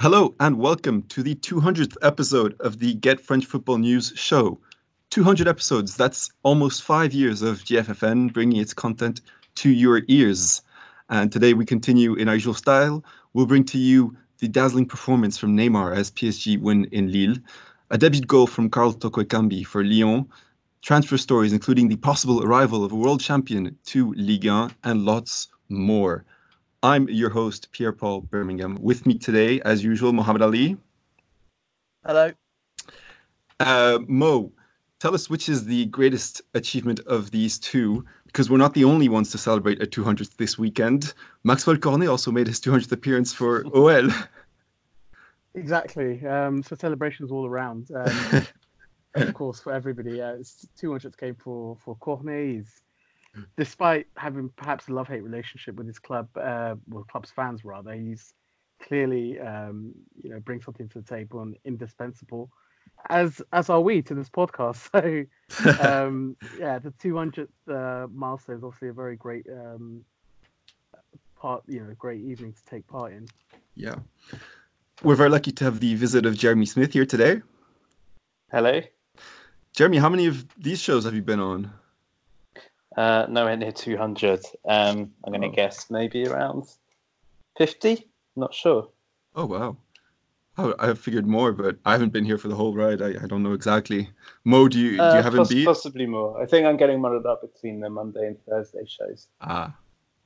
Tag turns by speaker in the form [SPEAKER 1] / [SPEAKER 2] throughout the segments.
[SPEAKER 1] Hello and welcome to the 200th episode of the Get French Football News show. 200 episodes, that's almost five years of GFFN bringing its content to your ears. And today we continue in our usual style. We'll bring to you the dazzling performance from Neymar as PSG win in Lille, a debut goal from Karl Toko Ekambi for Lyon, transfer stories including the possible arrival of a world champion to Ligue 1, and lots more. I'm your host, Pierre Paul Birmingham. With me today, as usual, Mohammed Ali.
[SPEAKER 2] Hello.
[SPEAKER 1] Uh, Mo, tell us which is the greatest achievement of these two, because we're not the only ones to celebrate a 200th this weekend. Maxwell Cornet also made his 200th appearance for OL.
[SPEAKER 2] Exactly. Um, so celebrations all around. Um, of course, for everybody. Uh, 200th came for for Cornet. He's despite having perhaps a love-hate relationship with his club, uh, well, club's fans rather, he's clearly um, you know brings something to the table and indispensable, as as are we to this podcast. So um, yeah, the 200th uh, milestone is obviously a very great um, part, you know, great evening to take part in.
[SPEAKER 1] Yeah, we're very lucky to have the visit of Jeremy Smith here today.
[SPEAKER 3] Hello.
[SPEAKER 1] Jeremy, how many of these shows have you been on?
[SPEAKER 3] Uh, nowhere near 200. Um, I'm going to oh. guess maybe around 50. Not sure.
[SPEAKER 1] Oh wow. Oh, I figured more, but I haven't been here for the whole ride. I, I don't know exactly. Mo, do you uh, do you have poss-
[SPEAKER 3] Possibly more. I think I'm getting muddled up between the Monday and Thursday shows.
[SPEAKER 1] Ah.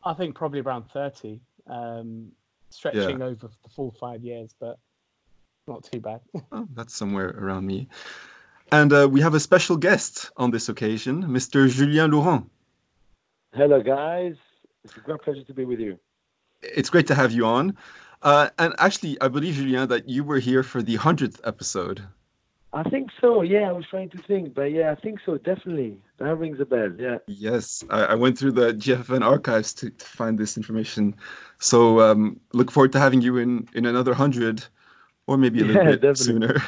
[SPEAKER 2] I think probably around 30, um, stretching yeah. over the full five years, but not too bad.
[SPEAKER 1] oh, that's somewhere around me. And uh, we have a special guest on this occasion, Mr. Julien Laurent.
[SPEAKER 4] Hello, guys. It's a great pleasure to be with you.
[SPEAKER 1] It's great to have you on. Uh, and actually, I believe, Julien, that you were here for the 100th episode.
[SPEAKER 4] I think so. Yeah, I was trying to think, but yeah, I think so. Definitely, that rings a bell. Yeah.
[SPEAKER 1] Yes, I, I went through the GFFN archives to, to find this information. So um, look forward to having you in in another hundred, or maybe a little yeah, bit definitely.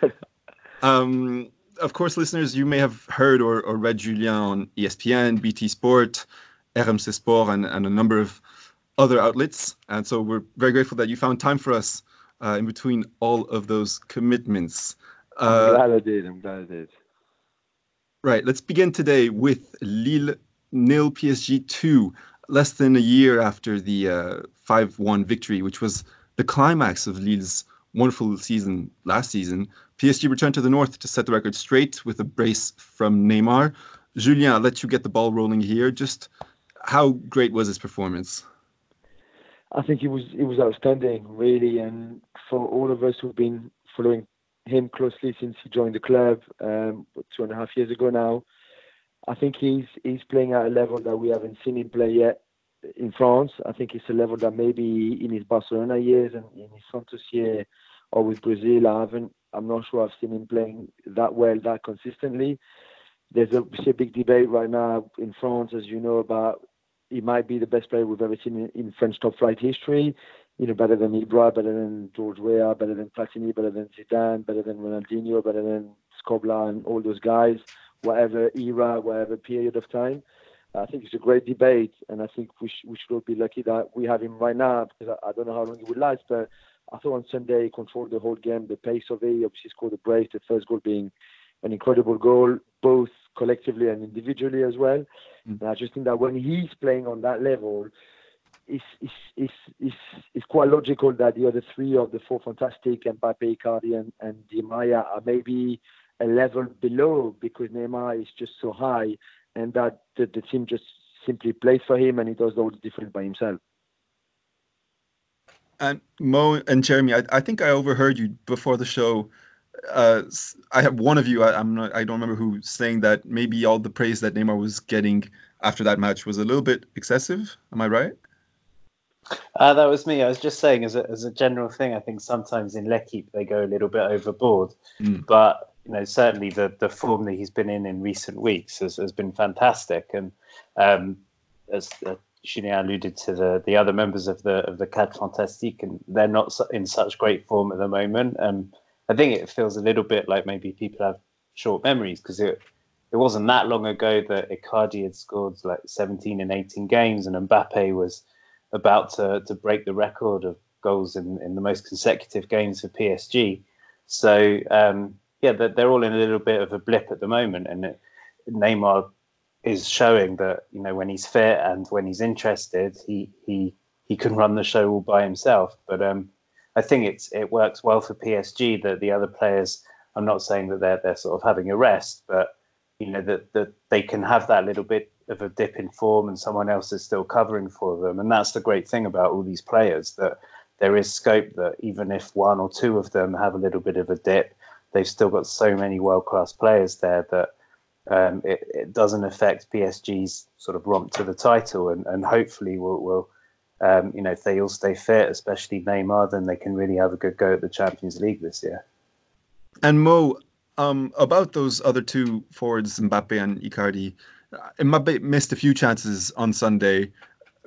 [SPEAKER 1] sooner. um, of course, listeners, you may have heard or, or read Julien on ESPN, BT Sport, RMC Sport, and, and a number of other outlets. And so we're very grateful that you found time for us uh, in between all of those commitments.
[SPEAKER 4] Uh, I'm glad I did. I'm glad I did.
[SPEAKER 1] Right. Let's begin today with Lille nil PSG 2, less than a year after the 5 uh, 1 victory, which was the climax of Lille's wonderful season last season. PSG returned to the north to set the record straight with a brace from Neymar. Julien, I'll let you get the ball rolling here. Just how great was his performance?
[SPEAKER 4] I think it was it was outstanding, really, and for all of us who've been following him closely since he joined the club um, two and a half years ago now, I think he's he's playing at a level that we haven't seen him play yet in France. I think it's a level that maybe in his Barcelona years and in his Santos year or with Brazil, I haven't. I'm not sure I've seen him playing that well, that consistently. There's a, big debate right now in France, as you know, about he might be the best player we've ever seen in, in French top flight history. You know, better than Ibra, better than George Weah, better than Platini, better than Zidane, better than Ronaldinho, better than Skoblar and all those guys, whatever era, whatever period of time. I think it's a great debate, and I think we, sh- we should all be lucky that we have him right now because I, I don't know how long he will last. But I thought on Sunday he controlled the whole game, the pace of it. He obviously scored a brace, the first goal being an incredible goal, both collectively and individually as well. Mm. And I just think that when he's playing on that level, it's, it's, it's, it's, it's quite logical that the other three of the four fantastic, Mbappe, Icardi, and, and Di Maria are maybe a level below because Neymar is just so high and that the, the team just simply plays for him and he does all the difference by himself.
[SPEAKER 1] And Mo and Jeremy, I, I think I overheard you before the show. Uh, I have one of you. I, am not. I don't remember who saying that. Maybe all the praise that Neymar was getting after that match was a little bit excessive. Am I right?
[SPEAKER 3] Uh, that was me. I was just saying, as a, as a general thing, I think sometimes in L'Equipe they go a little bit overboard. Mm. But you know, certainly the the form that he's been in in recent weeks has, has been fantastic. And um, as uh, Julien alluded to the the other members of the of the Quatre Fantastique, and they're not in such great form at the moment. And I think it feels a little bit like maybe people have short memories because it it wasn't that long ago that Icardi had scored like 17 and 18 games, and Mbappe was about to to break the record of goals in, in the most consecutive games for PSG. So um, yeah, they're, they're all in a little bit of a blip at the moment, and it, Neymar is showing that you know when he's fit and when he's interested, he he he can run the show all by himself. But um, I think it's it works well for PSG that the other players. I'm not saying that they're they're sort of having a rest, but you know that that they can have that little bit of a dip in form and someone else is still covering for them. And that's the great thing about all these players that there is scope that even if one or two of them have a little bit of a dip, they've still got so many world class players there that um, it, it, doesn't affect PSG's sort of romp to the title. And, and hopefully, we'll, we'll um, you know, if they all stay fit, especially Neymar, then they can really have a good go at the Champions League this year.
[SPEAKER 1] And Mo, um, about those other two forwards, Mbappe and Icardi, Mbappe missed a few chances on Sunday,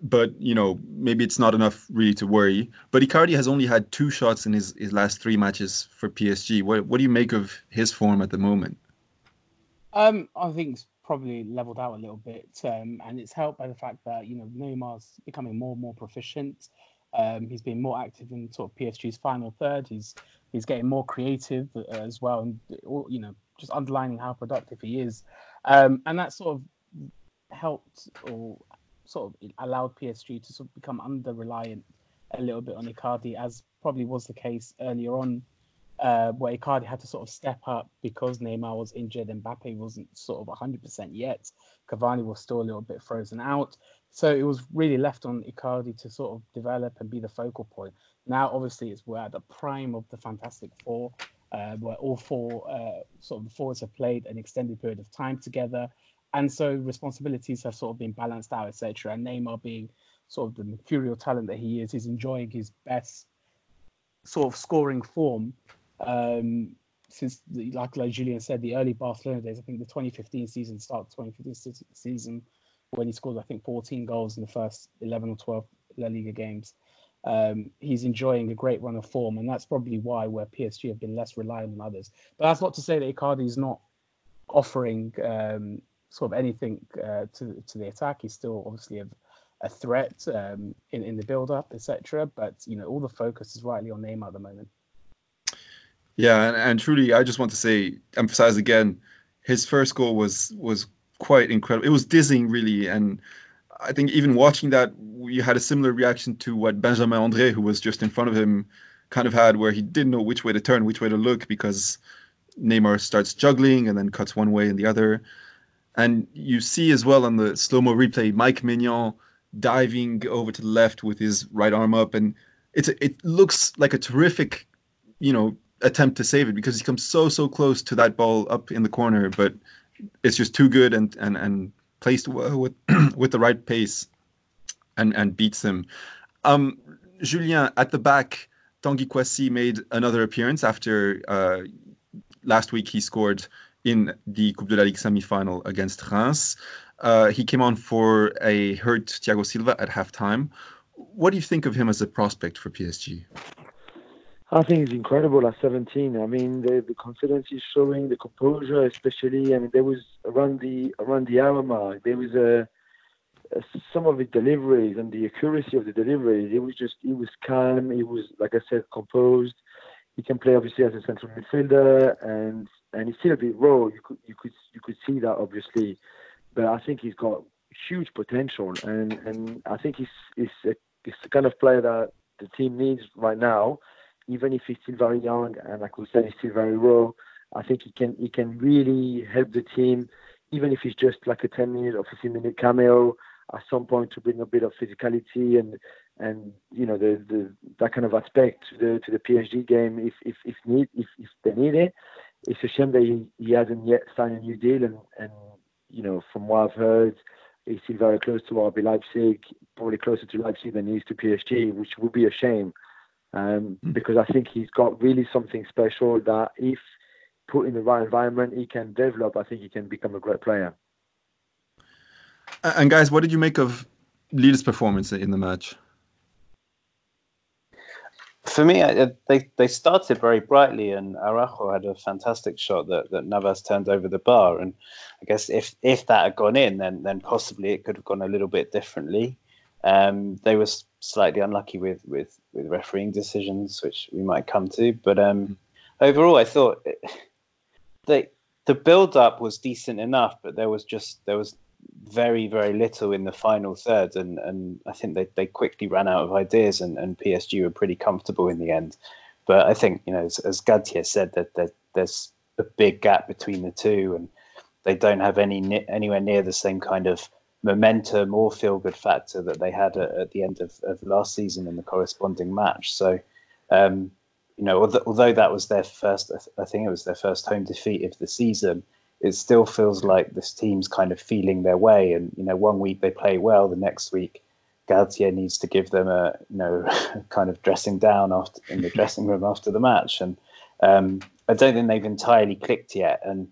[SPEAKER 1] but you know maybe it's not enough really to worry. But Icardi has only had two shots in his, his last three matches for PSG. What what do you make of his form at the moment?
[SPEAKER 2] Um, I think it's probably leveled out a little bit, um, and it's helped by the fact that you know Neymar's becoming more and more proficient. Um, he's been more active in sort of PSG's final third. He's he's getting more creative uh, as well, and you know just underlining how productive he is. Um, and that sort of helped or sort of allowed PSG to sort of become under reliant a little bit on Icardi, as probably was the case earlier on, uh, where Icardi had to sort of step up because Neymar was injured and Mbappe wasn't sort of 100% yet. Cavani was still a little bit frozen out. So it was really left on Icardi to sort of develop and be the focal point. Now, obviously, it's we're at the prime of the Fantastic Four, uh, where all four uh, sort of the forwards have played an extended period of time together and so responsibilities have sort of been balanced out, etc. And Neymar being sort of the mercurial talent that he is, he's enjoying his best sort of scoring form um, since, the, like like Julien said, the early Barcelona days. I think the 2015 season, start 2015 season, when he scored I think 14 goals in the first 11 or 12 La Liga games. Um, he's enjoying a great run of form, and that's probably why where PSG have been less reliant on others. But that's not to say that Icardi is not offering um, sort of anything uh, to to the attack. He's still obviously a, a threat um, in in the build up, etc. But you know, all the focus is rightly on Neymar at the moment.
[SPEAKER 1] Yeah, and, and truly, I just want to say, emphasize again, his first goal was was quite incredible. It was dizzying, really, and I think even watching that, we had a similar reaction to what Benjamin Andre, who was just in front of him, kind of had, where he didn't know which way to turn, which way to look, because Neymar starts juggling and then cuts one way and the other. And you see as well on the slow mo replay, Mike Maignan diving over to the left with his right arm up, and it's it looks like a terrific, you know, attempt to save it because he comes so so close to that ball up in the corner, but it's just too good and and and placed with with the right pace, and and beats him. Um, Julien at the back, Tanguy Kouassi made another appearance after uh, last week he scored in the Coupe de la Ligue semi-final against Reims. Uh, he came on for a hurt Thiago Silva at halftime. What do you think of him as a prospect for PSG?
[SPEAKER 4] I think he's incredible at 17. I mean, the, the confidence he's showing, the composure, especially. I mean, there was around the around the hour mark, there was a, a some of his deliveries and the accuracy of the deliveries. It was just, he was calm. He was, like I said, composed. He can play obviously as a central midfielder, and and he's still a bit raw. You could you could you could see that obviously, but I think he's got huge potential, and and I think he's he's, a, he's the kind of player that the team needs right now, even if he's still very young and like we said, he's still very raw. I think he can he can really help the team, even if it's just like a 10 minute or 15 minute cameo at some point to bring a bit of physicality and and you know the, the that kind of aspect to the to the PSG game if if if need if, if they need it it's a shame that he, he hasn't yet signed a new deal. And, and, you know, from what I've heard, he's still very close to RB Leipzig, probably closer to Leipzig than he is to PSG, which would be a shame. Um, mm. Because I think he's got really something special that if put in the right environment, he can develop. I think he can become a great player.
[SPEAKER 1] And guys, what did you make of Lille's performance in the match?
[SPEAKER 3] for me, I, they they started very brightly, and Araujo had a fantastic shot that, that Navas turned over the bar. And I guess if if that had gone in, then then possibly it could have gone a little bit differently. Um, they were slightly unlucky with with with refereeing decisions, which we might come to. But um, overall, I thought they the build up was decent enough, but there was just there was very very little in the final third, and and I think they they quickly ran out of ideas, and and PSG were pretty comfortable in the end. But I think you know, as, as said, that, that there's a big gap between the two, and they don't have any anywhere near the same kind of momentum or feel good factor that they had at, at the end of, of last season in the corresponding match. So, um, you know, although, although, that was their first, I think it was their first home defeat of the season, it still feels like this team's kind of feeling their way. And, you know, one week they play well, the next week Galtier needs to give them a, you know, kind of dressing down after in the dressing room after the match. And um, I don't think they've entirely clicked yet. And,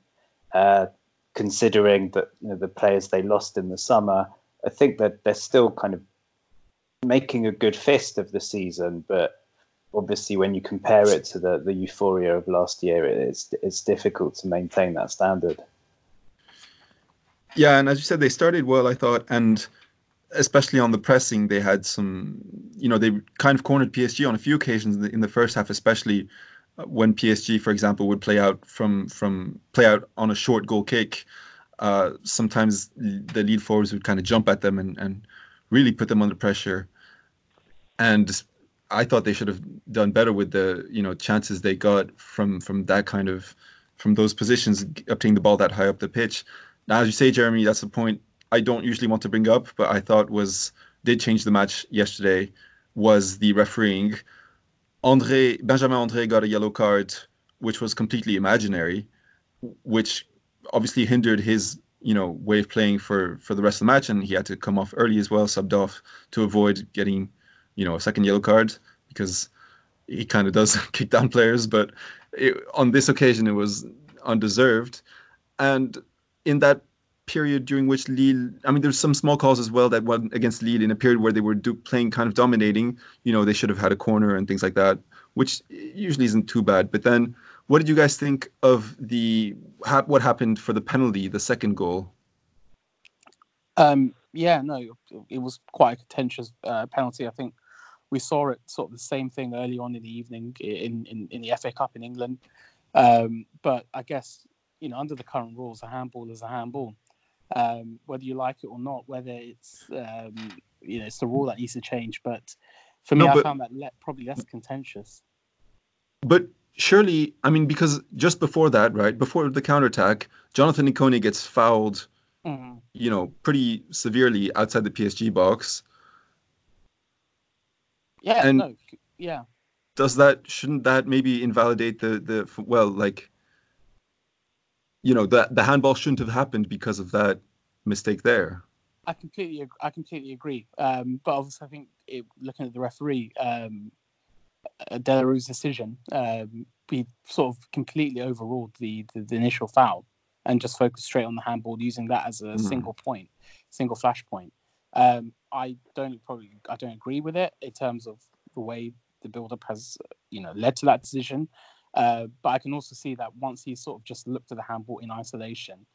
[SPEAKER 3] uh, considering that you know, the players they lost in the summer, I think that they're still kind of making a good fist of the season, but obviously when you compare it to the, the euphoria of last year, it's it's difficult to maintain that standard.
[SPEAKER 1] Yeah, and as you said, they started well, I thought, and especially on the pressing, they had some, you know, they kind of cornered PSG on a few occasions in the, in the first half, especially when PSG, for example, would play out from from play out on a short goal kick, uh, sometimes the lead forwards would kind of jump at them and, and really put them under pressure. And I thought they should have done better with the you know chances they got from from that kind of from those positions, obtaining the ball that high up the pitch. Now, as you say, Jeremy, that's a point I don't usually want to bring up, but I thought was did change the match yesterday was the refereeing. Andre Benjamin Andre got a yellow card, which was completely imaginary, which obviously hindered his you know way of playing for for the rest of the match, and he had to come off early as well, subbed off to avoid getting you know a second yellow card because he kind of does kick down players. But it, on this occasion, it was undeserved, and in that period during which Lille, I mean, there's some small calls as well that went against Lille in a period where they were do, playing kind of dominating. You know, they should have had a corner and things like that, which usually isn't too bad. But then, what did you guys think of the ha- what happened for the penalty, the second goal?
[SPEAKER 2] Um, yeah, no, it was quite a contentious uh, penalty. I think we saw it sort of the same thing early on in the evening in in, in the FA Cup in England. Um, but I guess you know under the current rules, a handball is a handball um, whether you like it or not, whether it's um, you know it's the rule that needs to change. But for me, no, but, I found that le- probably less contentious.
[SPEAKER 1] But surely, I mean, because just before that, right before the counterattack, Jonathan Ikone gets fouled, mm-hmm. you know, pretty severely outside the PSG box.
[SPEAKER 2] Yeah, and no, yeah.
[SPEAKER 1] Does that shouldn't that maybe invalidate the the well like you know the the handball shouldn't have happened because of that mistake there.
[SPEAKER 2] I completely I completely agree. Um, but obviously, I think it, looking at the referee, um, uh, Delarue's decision, um, he sort of completely overruled the, the, the initial foul and just focused straight on the handball, using that as a mm. single point, single flash point. Um, I don't probably I don't agree with it in terms of the way the build up has you know led to that decision. Uh, but I can also see that once he sort of just looked at the handball in isolation,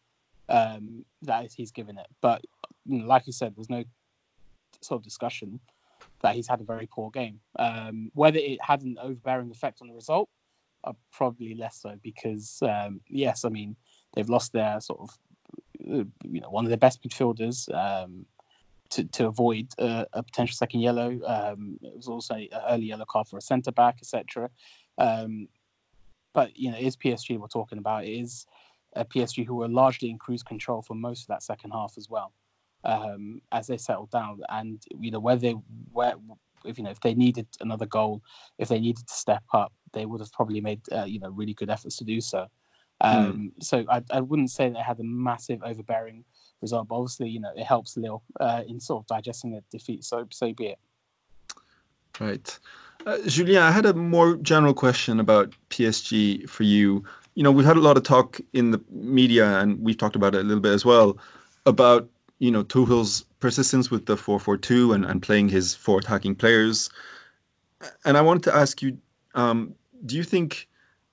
[SPEAKER 2] um, that he's given it. But you know, like you said, there's no sort of discussion that he's had a very poor game. Um, whether it had an overbearing effect on the result, uh, probably less so because um, yes, I mean they've lost their sort of uh, you know one of their best midfielders. Um, to, to avoid uh, a potential second yellow, um, it was also an early yellow card for a centre back, etc. Um, but you know, is PSG we're talking about it is a PSG who were largely in cruise control for most of that second half as well, um, as they settled down. And you know, whether where if you know if they needed another goal, if they needed to step up, they would have probably made uh, you know really good efforts to do so. Hmm. Um, mm. So I, I wouldn't say they had a massive overbearing result, but obviously you know it helps Lille uh, in sort of digesting a defeat. So so be it.
[SPEAKER 1] Right. Uh, Julien, I had a more general question about PSG for you. You know, we've had a lot of talk in the media, and we've talked about it a little bit as well, about you know Tuchel's persistence with the 4-4-2 and, and playing his four attacking players. And I wanted to ask you, um, do you think,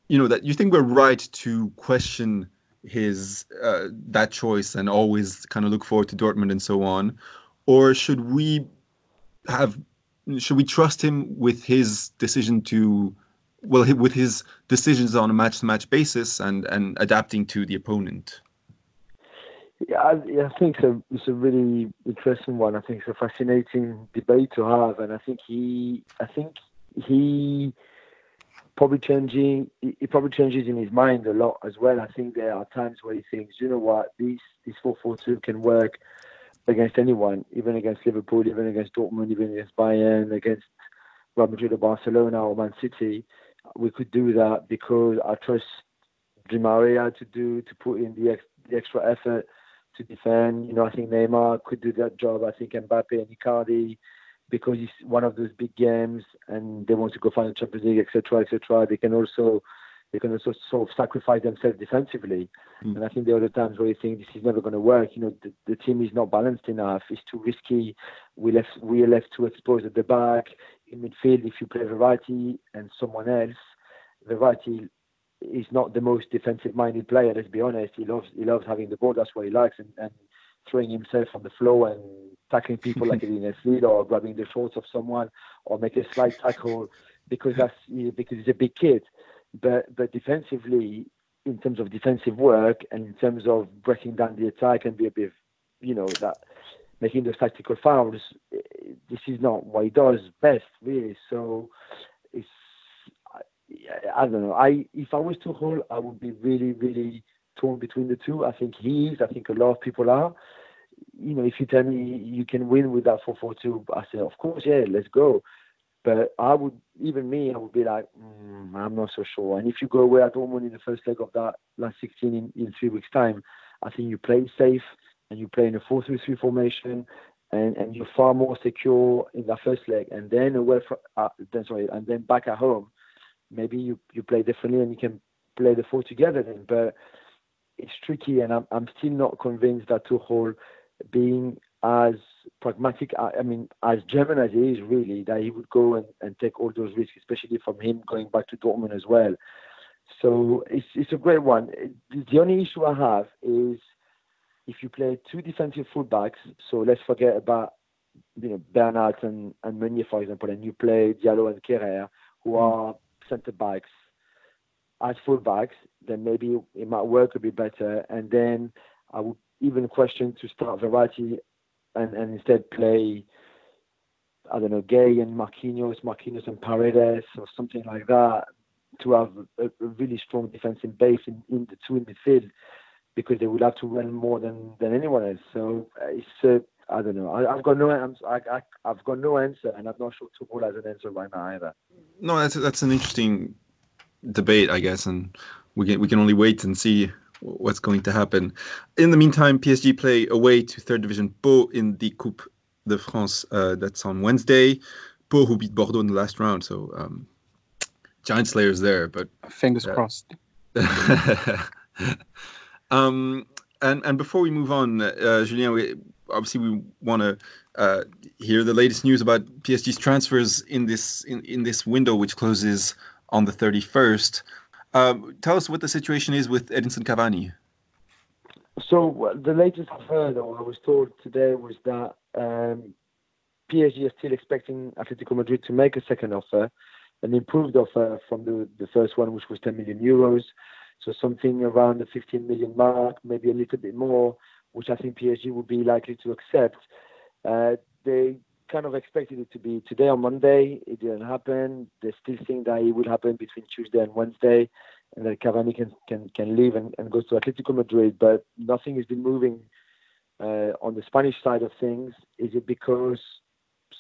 [SPEAKER 1] you know, that you think we're right to question his uh, that choice and always kind of look forward to Dortmund and so on, or should we have should we trust him with his decision to well with his decisions on a match to match basis and and adapting to the opponent
[SPEAKER 4] yeah, I, I think it's a, it's a really interesting one. I think it's a fascinating debate to have, and I think he, I think he probably changing. He probably changes in his mind a lot as well. I think there are times where he thinks, you know what, this this four four two can work against anyone, even against Liverpool, even against Dortmund, even against Bayern, against Real Madrid or Barcelona or Man City. We could do that because I trust Di Maria to do to put in the, ex, the extra effort to defend. You know, I think Neymar could do that job. I think Mbappe and Icardi, because it's one of those big games and they want to go find the Champions League, etc., etc. They can also they can also sort of sacrifice themselves defensively. Mm. And I think there are other times where you think this is never going to work. You know, the, the, team is not balanced enough. It's too risky. We left we are left too exposed at the back. In midfield, if you play Verratti and someone else, Verratti is not the most defensive minded player. Let's be honest. He loves he loves having the ball. That's what he likes, and, and throwing himself on the floor and tackling people like in a field or grabbing the shorts of someone or make a slight tackle because that's because he's a big kid. But but defensively, in terms of defensive work and in terms of breaking down the attack and be a bit, you know, that making those tactical fouls, this is not what he does best, really. So it's I don't know. I if I was to hold, I would be really, really torn between the two. I think he is. I think a lot of people are. You know, if you tell me you can win with that four four two, I say, of course, yeah, let's go. But I would, even me, I would be like, mm, I'm not so sure. And if you go away at Dortmund in the first leg of that last 16 in, in three weeks' time, I think you play safe and you play in a 4 3 3 formation and, and you're far more secure in that first leg. And then away from, uh, then, sorry, and then back at home, maybe you, you play differently and you can play the four together then. But it's tricky, and I'm I'm still not convinced that Tuchel, being as pragmatic, I mean, as German as he is, really, that he would go and, and take all those risks, especially from him going back to Dortmund as well. So it's it's a great one. The only issue I have is if you play two defensive fullbacks. So let's forget about you know Bernat and, and Meunier, for example, and you play Diallo and Kehrer, who mm. are centre backs as full backs, then maybe it might work a bit better. And then I would even question to start Verratti and, and instead play, I don't know, Gueye and Marquinhos, Marquinhos and Paredes or something like that to have a, a really strong defensive base in, in the two in midfield because they would have to run more than, than anyone else. So uh, it's uh, I don't know. I, have got no I, have got no answer, and I'm not sure Tuchel has an answer right now either.
[SPEAKER 1] No, that's that's an interesting debate, I guess, and we can we can only wait and see what's going to happen. In the meantime, PSG play away to third division Pau in the Coupe de France. Uh, that's on Wednesday. Pau who beat Bordeaux in the last round, so um, giant slayers there. But
[SPEAKER 2] fingers uh, crossed.
[SPEAKER 1] um, and and before we move on, uh, Julien, we, obviously we want to uh, hear the latest news about PSG's transfers in this in, in this window, which closes on the 31st. Um, tell us what the situation is with Edinson Cavani.
[SPEAKER 4] So the latest I've heard, or I was told today, was that um, PSG are still expecting Atletico Madrid to make a second offer, an improved offer from the, the first one, which was 10 million euros. So something around the 15 million mark, maybe a little bit more, which I think PSG would be likely to accept. Uh, they kind of expected it to be today or Monday. It didn't happen. They still think that it will happen between Tuesday and Wednesday, and that Cavani can can, can leave and, and go to Atletico Madrid. But nothing has been moving uh, on the Spanish side of things. Is it because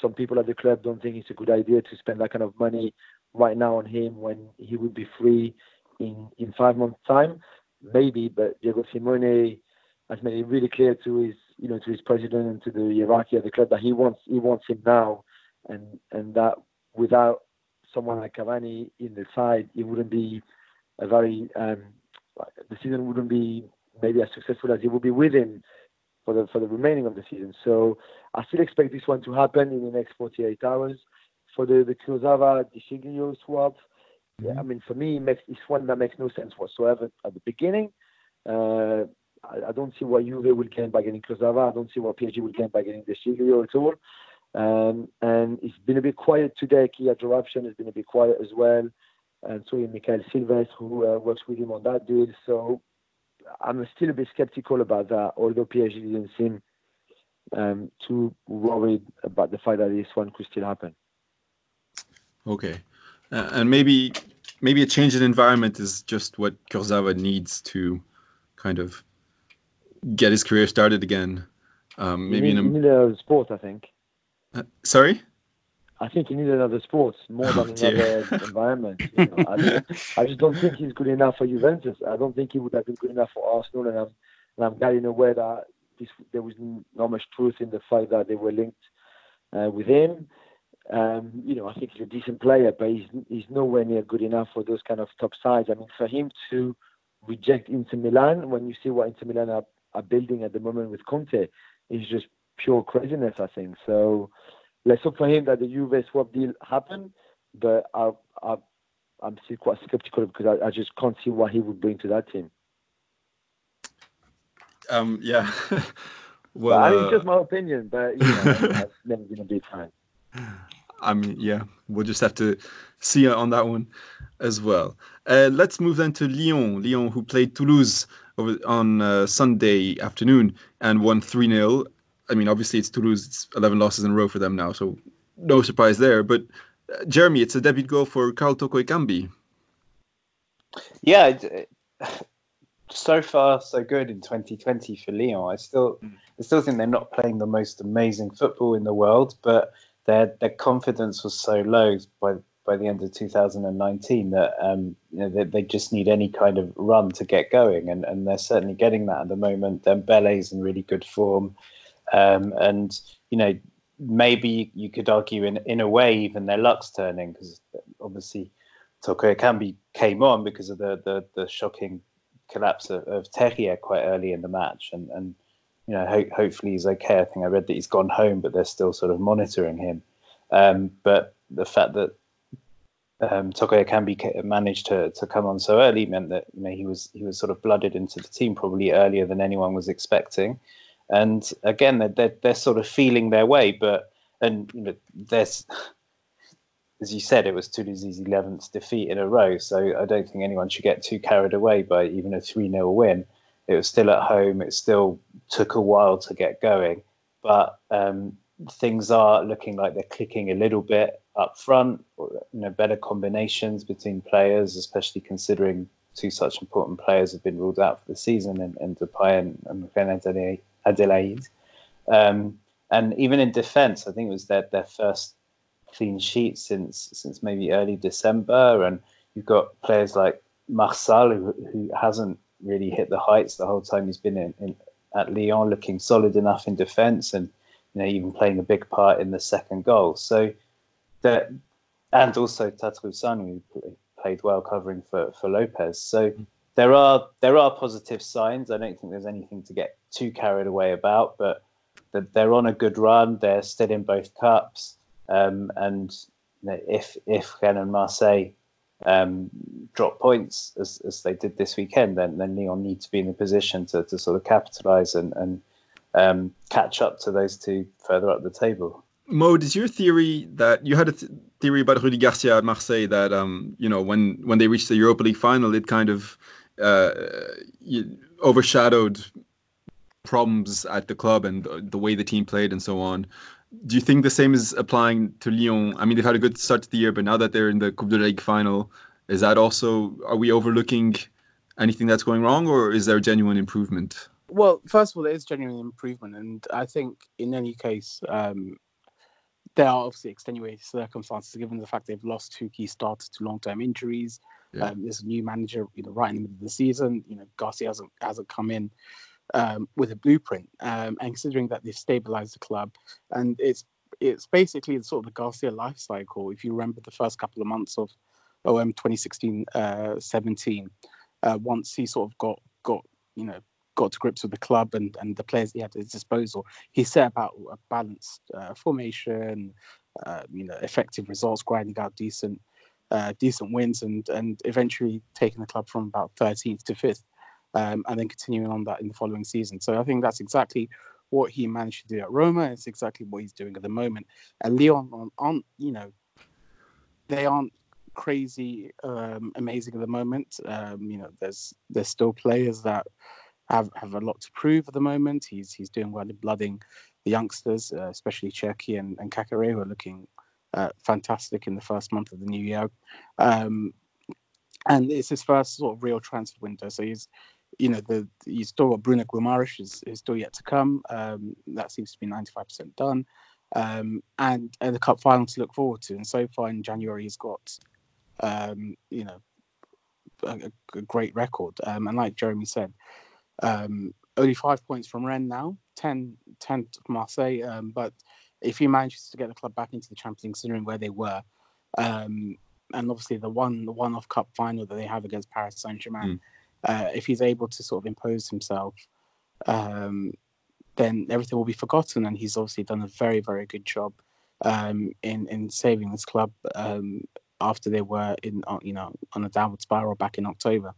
[SPEAKER 4] some people at the club don't think it's a good idea to spend that kind of money right now on him when he would be free in in five months' time? Maybe, but Diego Simeone has made it really clear to his you know to his president and to the hierarchy of the club that he wants he wants him now, and and that without someone like Cavani in the side, it wouldn't be a very um, the season wouldn't be maybe as successful as it would be with him for the for the remaining of the season. So I still expect this one to happen in the next 48 hours. For the the Kurzawa De Sciglio swap, yeah, mm-hmm. I mean for me, it makes, it's one that makes no sense whatsoever at the beginning. Uh, I, I, don't see why Juve will gain by getting Kurzawa. I don't see what PSG will gain by getting the De Sciglio at all. Um, and it's been a bit quiet today. Kia Joorabchian has been a bit quiet as well. And so is Mikael Silvestre, who uh, works with him on that deal. So I'm still a bit skeptical about that, although PSG didn't seem um, too worried about the fact that this one could still happen.
[SPEAKER 1] Okay, uh, and maybe maybe a change in environment is just what Kurzawa needs to kind of get his career started again. Um, maybe
[SPEAKER 4] you need,
[SPEAKER 1] in a,
[SPEAKER 4] you need another sport, I think.
[SPEAKER 1] Uh, sorry.
[SPEAKER 4] I think he needs another sport more than oh, another environment. You know? I, just, I, just, don't think he's good enough for Juventus. I don't think he would have been good enough for Arsenal, and I'm and I'm glad in a way that this, there was not much truth in the fact that they were linked uh, with him. Um, you know, I think he's a decent player, but he's he's nowhere near good enough for those kind of top sides. I mean, for him to reject Inter Milan when you see what Inter Milan are, are building at the moment with Conte is just pure craziness. I think so. Let's hope for him that the Juve swap deal happen, but I, I, I'm still quite skeptical because I, I just can't see what he would bring to that team.
[SPEAKER 1] Um, yeah.
[SPEAKER 4] well, I mean, uh, just my opinion, but you know, that's never going to be fine.
[SPEAKER 1] I mean, yeah, we'll just have to see on that one as well. Uh, let's move then to Lyon. Lyon, who played Toulouse over, on uh, Sunday afternoon and won 3 0. I mean, obviously, it's Toulouse, it's 11 losses in a row for them now, so no surprise there. But uh, Jeremy, it's a debut goal for Karl Toko Ekambi.
[SPEAKER 3] Yeah, so far so good in 2020 for Lyon. I still, mm. I still think they're not playing the most amazing football in the world, but their their confidence was so low by by the end of 2019 that um, you know they, they, just need any kind of run to get going, and, and they're certainly getting that at the moment. Dembele's in really good form, um, and you know maybe you could argue in in a way even their luck's turning because obviously Toko Ekambi came on because of the the, the shocking collapse of, of Terrier quite early in the match, and and you know ho- hopefully he's okay. I think I read that he's gone home, but they're still sort of monitoring him. Um, but the fact that um, Toko Ekambi managed to, to come on so early meant that you know he was he was sort of blooded into the team probably earlier than anyone was expecting. And again, they're, they're, they're sort of feeling their way, but and you know there's as you said, it was Toulouse's 11th defeat in a row. So I don't think anyone should get too carried away by even a 3 0 win. It was still at home. It still took a while to get going. But um, things are looking like they're clicking a little bit up front. You know, better combinations between players, especially considering two such important players have been ruled out for the season, and, and Depay and, and Adelaide. Um, and even in defence, I think it was their, their first clean sheet since since maybe early December, and you've got players like Marçal who, who hasn't really hit the heights the whole time he's been in, in at Lyon, looking solid enough in defence, and you know even playing a big part in the second goal. So that, and also Tatarusanu who played well covering for for Lopez. So there are there are positive signs. I don't think there's anything to get too carried away about, but they're on a good run. They're still in both cups. Um, and if if Rennes and Marseille um, drop points as, as they did this weekend, then then Lyon need to be in the position to, to sort of capitalise and, and um, catch up to those two further up the table.
[SPEAKER 1] Mo, is your theory that you had a th- theory about Rudy Garcia at Marseille that um, you know when when they reached the Europa League final, it kind of uh, overshadowed problems at the club and the way the team played and so on do you think the same is applying to Lyon? I mean, they've had a good start to the year, but now that they're in the Coupe de Ligue final, is that also are we overlooking anything that's going wrong, or is there genuine improvement?
[SPEAKER 2] Well, first of all, there is genuine improvement, and I think in any case, um, there are obviously extenuating circumstances given the fact they've lost two key starters to long-term injuries. Yeah. Um, there's a new manager, you know, right in the middle of the season. You know, Garcia hasn't hasn't come in um, with a blueprint, um, and considering that they've stabilized the club, and it's it's basically sort of the Garcia life cycle. If you remember the first couple of months of OM 2016 uh, 17, uh, once he sort of got got you know got to grips with the club and, and the players he had at his disposal, he set about a balanced uh, formation, uh, you know, effective results, grinding out decent uh, decent wins, and and eventually taking the club from about 13th to 5th um, and then continuing on that in the following season. So I think that's exactly what he managed to do at Roma. It's exactly what he's doing at the moment. And Lyon aren't, you know, they aren't crazy um, amazing at the moment. Um, you know, there's there's still players that have, have a lot to prove at the moment. He's he's doing well in blooding the youngsters, uh, especially Cherki and, and Caqueret, who are looking uh, fantastic in the first month of the new year. Um, and it's his first sort of real transfer window. So he's, you know, the you still got Bruno Guimaraes is, is still yet to come. Um, that seems to be 95% done. Um, and, and the cup final to look forward to. And so far in January, he's got, um, you know, a, a great record. Um, and like Jeremy said, um, only five points from Rennes now, 10, 10 from Marseille. Um, but if he manages to get the club back into the Champions League, considering where they were, um, and obviously the one the one-off cup final that they have against Paris Saint Germain, mm. uh, if he's able to sort of impose himself, um, then everything will be forgotten. And he's obviously done a very very good job um, in in saving this club um, after they were in uh, you know on a downward spiral back in October.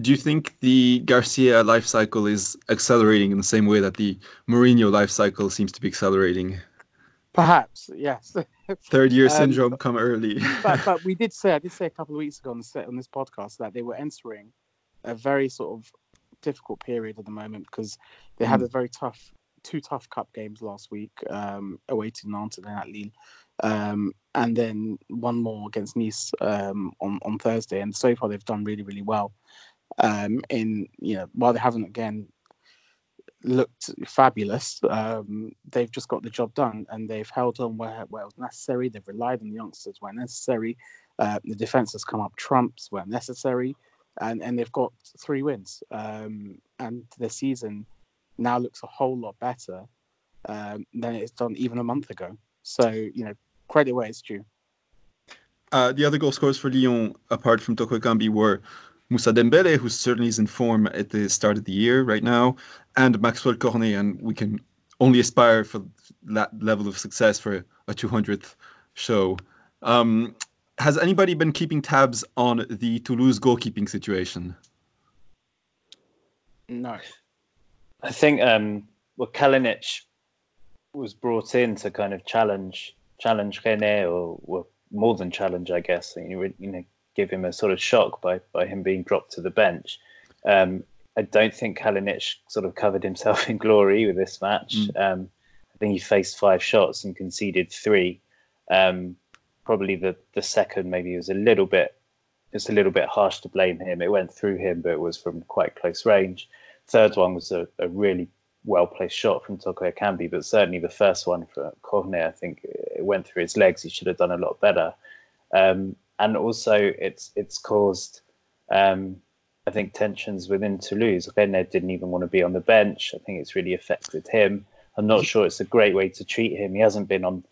[SPEAKER 1] Do you think the Garcia life cycle is accelerating in the same way that the Mourinho life cycle seems to be accelerating?
[SPEAKER 2] Perhaps, yes.
[SPEAKER 1] Third year um, syndrome come early.
[SPEAKER 2] but, but we did say, I did say a couple of weeks ago on the set on this podcast that they were entering a very sort of difficult period at the moment because they had mm. a very tough, two tough cup games last week, um, away to Nantes and then at Lille, um, and then one more against Nice um, on on Thursday. And so far they've done really, really well. Um, in you know, while they haven't again looked fabulous. Um, they've just got the job done and they've held on where, where it was necessary. They've relied on the youngsters where necessary. Uh, the defense has come up trumps where necessary. And, and they've got three wins. Um, and the season now looks a whole lot better um, than it's done even a month ago. So, you know, credit where it's due.
[SPEAKER 1] Uh, the other goal scorers for Lyon, apart from Toko Ekambi, were Moussa Dembele, who certainly is in form at the start of the year right now, and Maxwell Cornet, and we can only aspire for that level of success for a 200th show. Um, has anybody been keeping tabs on the Toulouse goalkeeping situation?
[SPEAKER 2] No.
[SPEAKER 3] I think um, well, Kalinic was brought in to kind of challenge challenge Reynet, or well, more than challenge, I guess. You know, give him a sort of shock by by him being dropped to the bench. Um, I don't think Kalinic sort of covered himself in glory with this match. Mm. Um, I think he faced five shots and conceded three. Um, probably the the second maybe was a little bit just a little bit harsh to blame him. It went through him, but it was from quite close range. Third one was a, a really well placed shot from Toko Ekambi, but certainly the first one for Cornet, I think it went through his legs. He should have done a lot better. Um, and also, it's it's caused um, I think tensions within Toulouse. Reynet didn't even want to be on the bench. I think it's really affected him. I'm not sure it's a great way to treat him. He hasn't been on.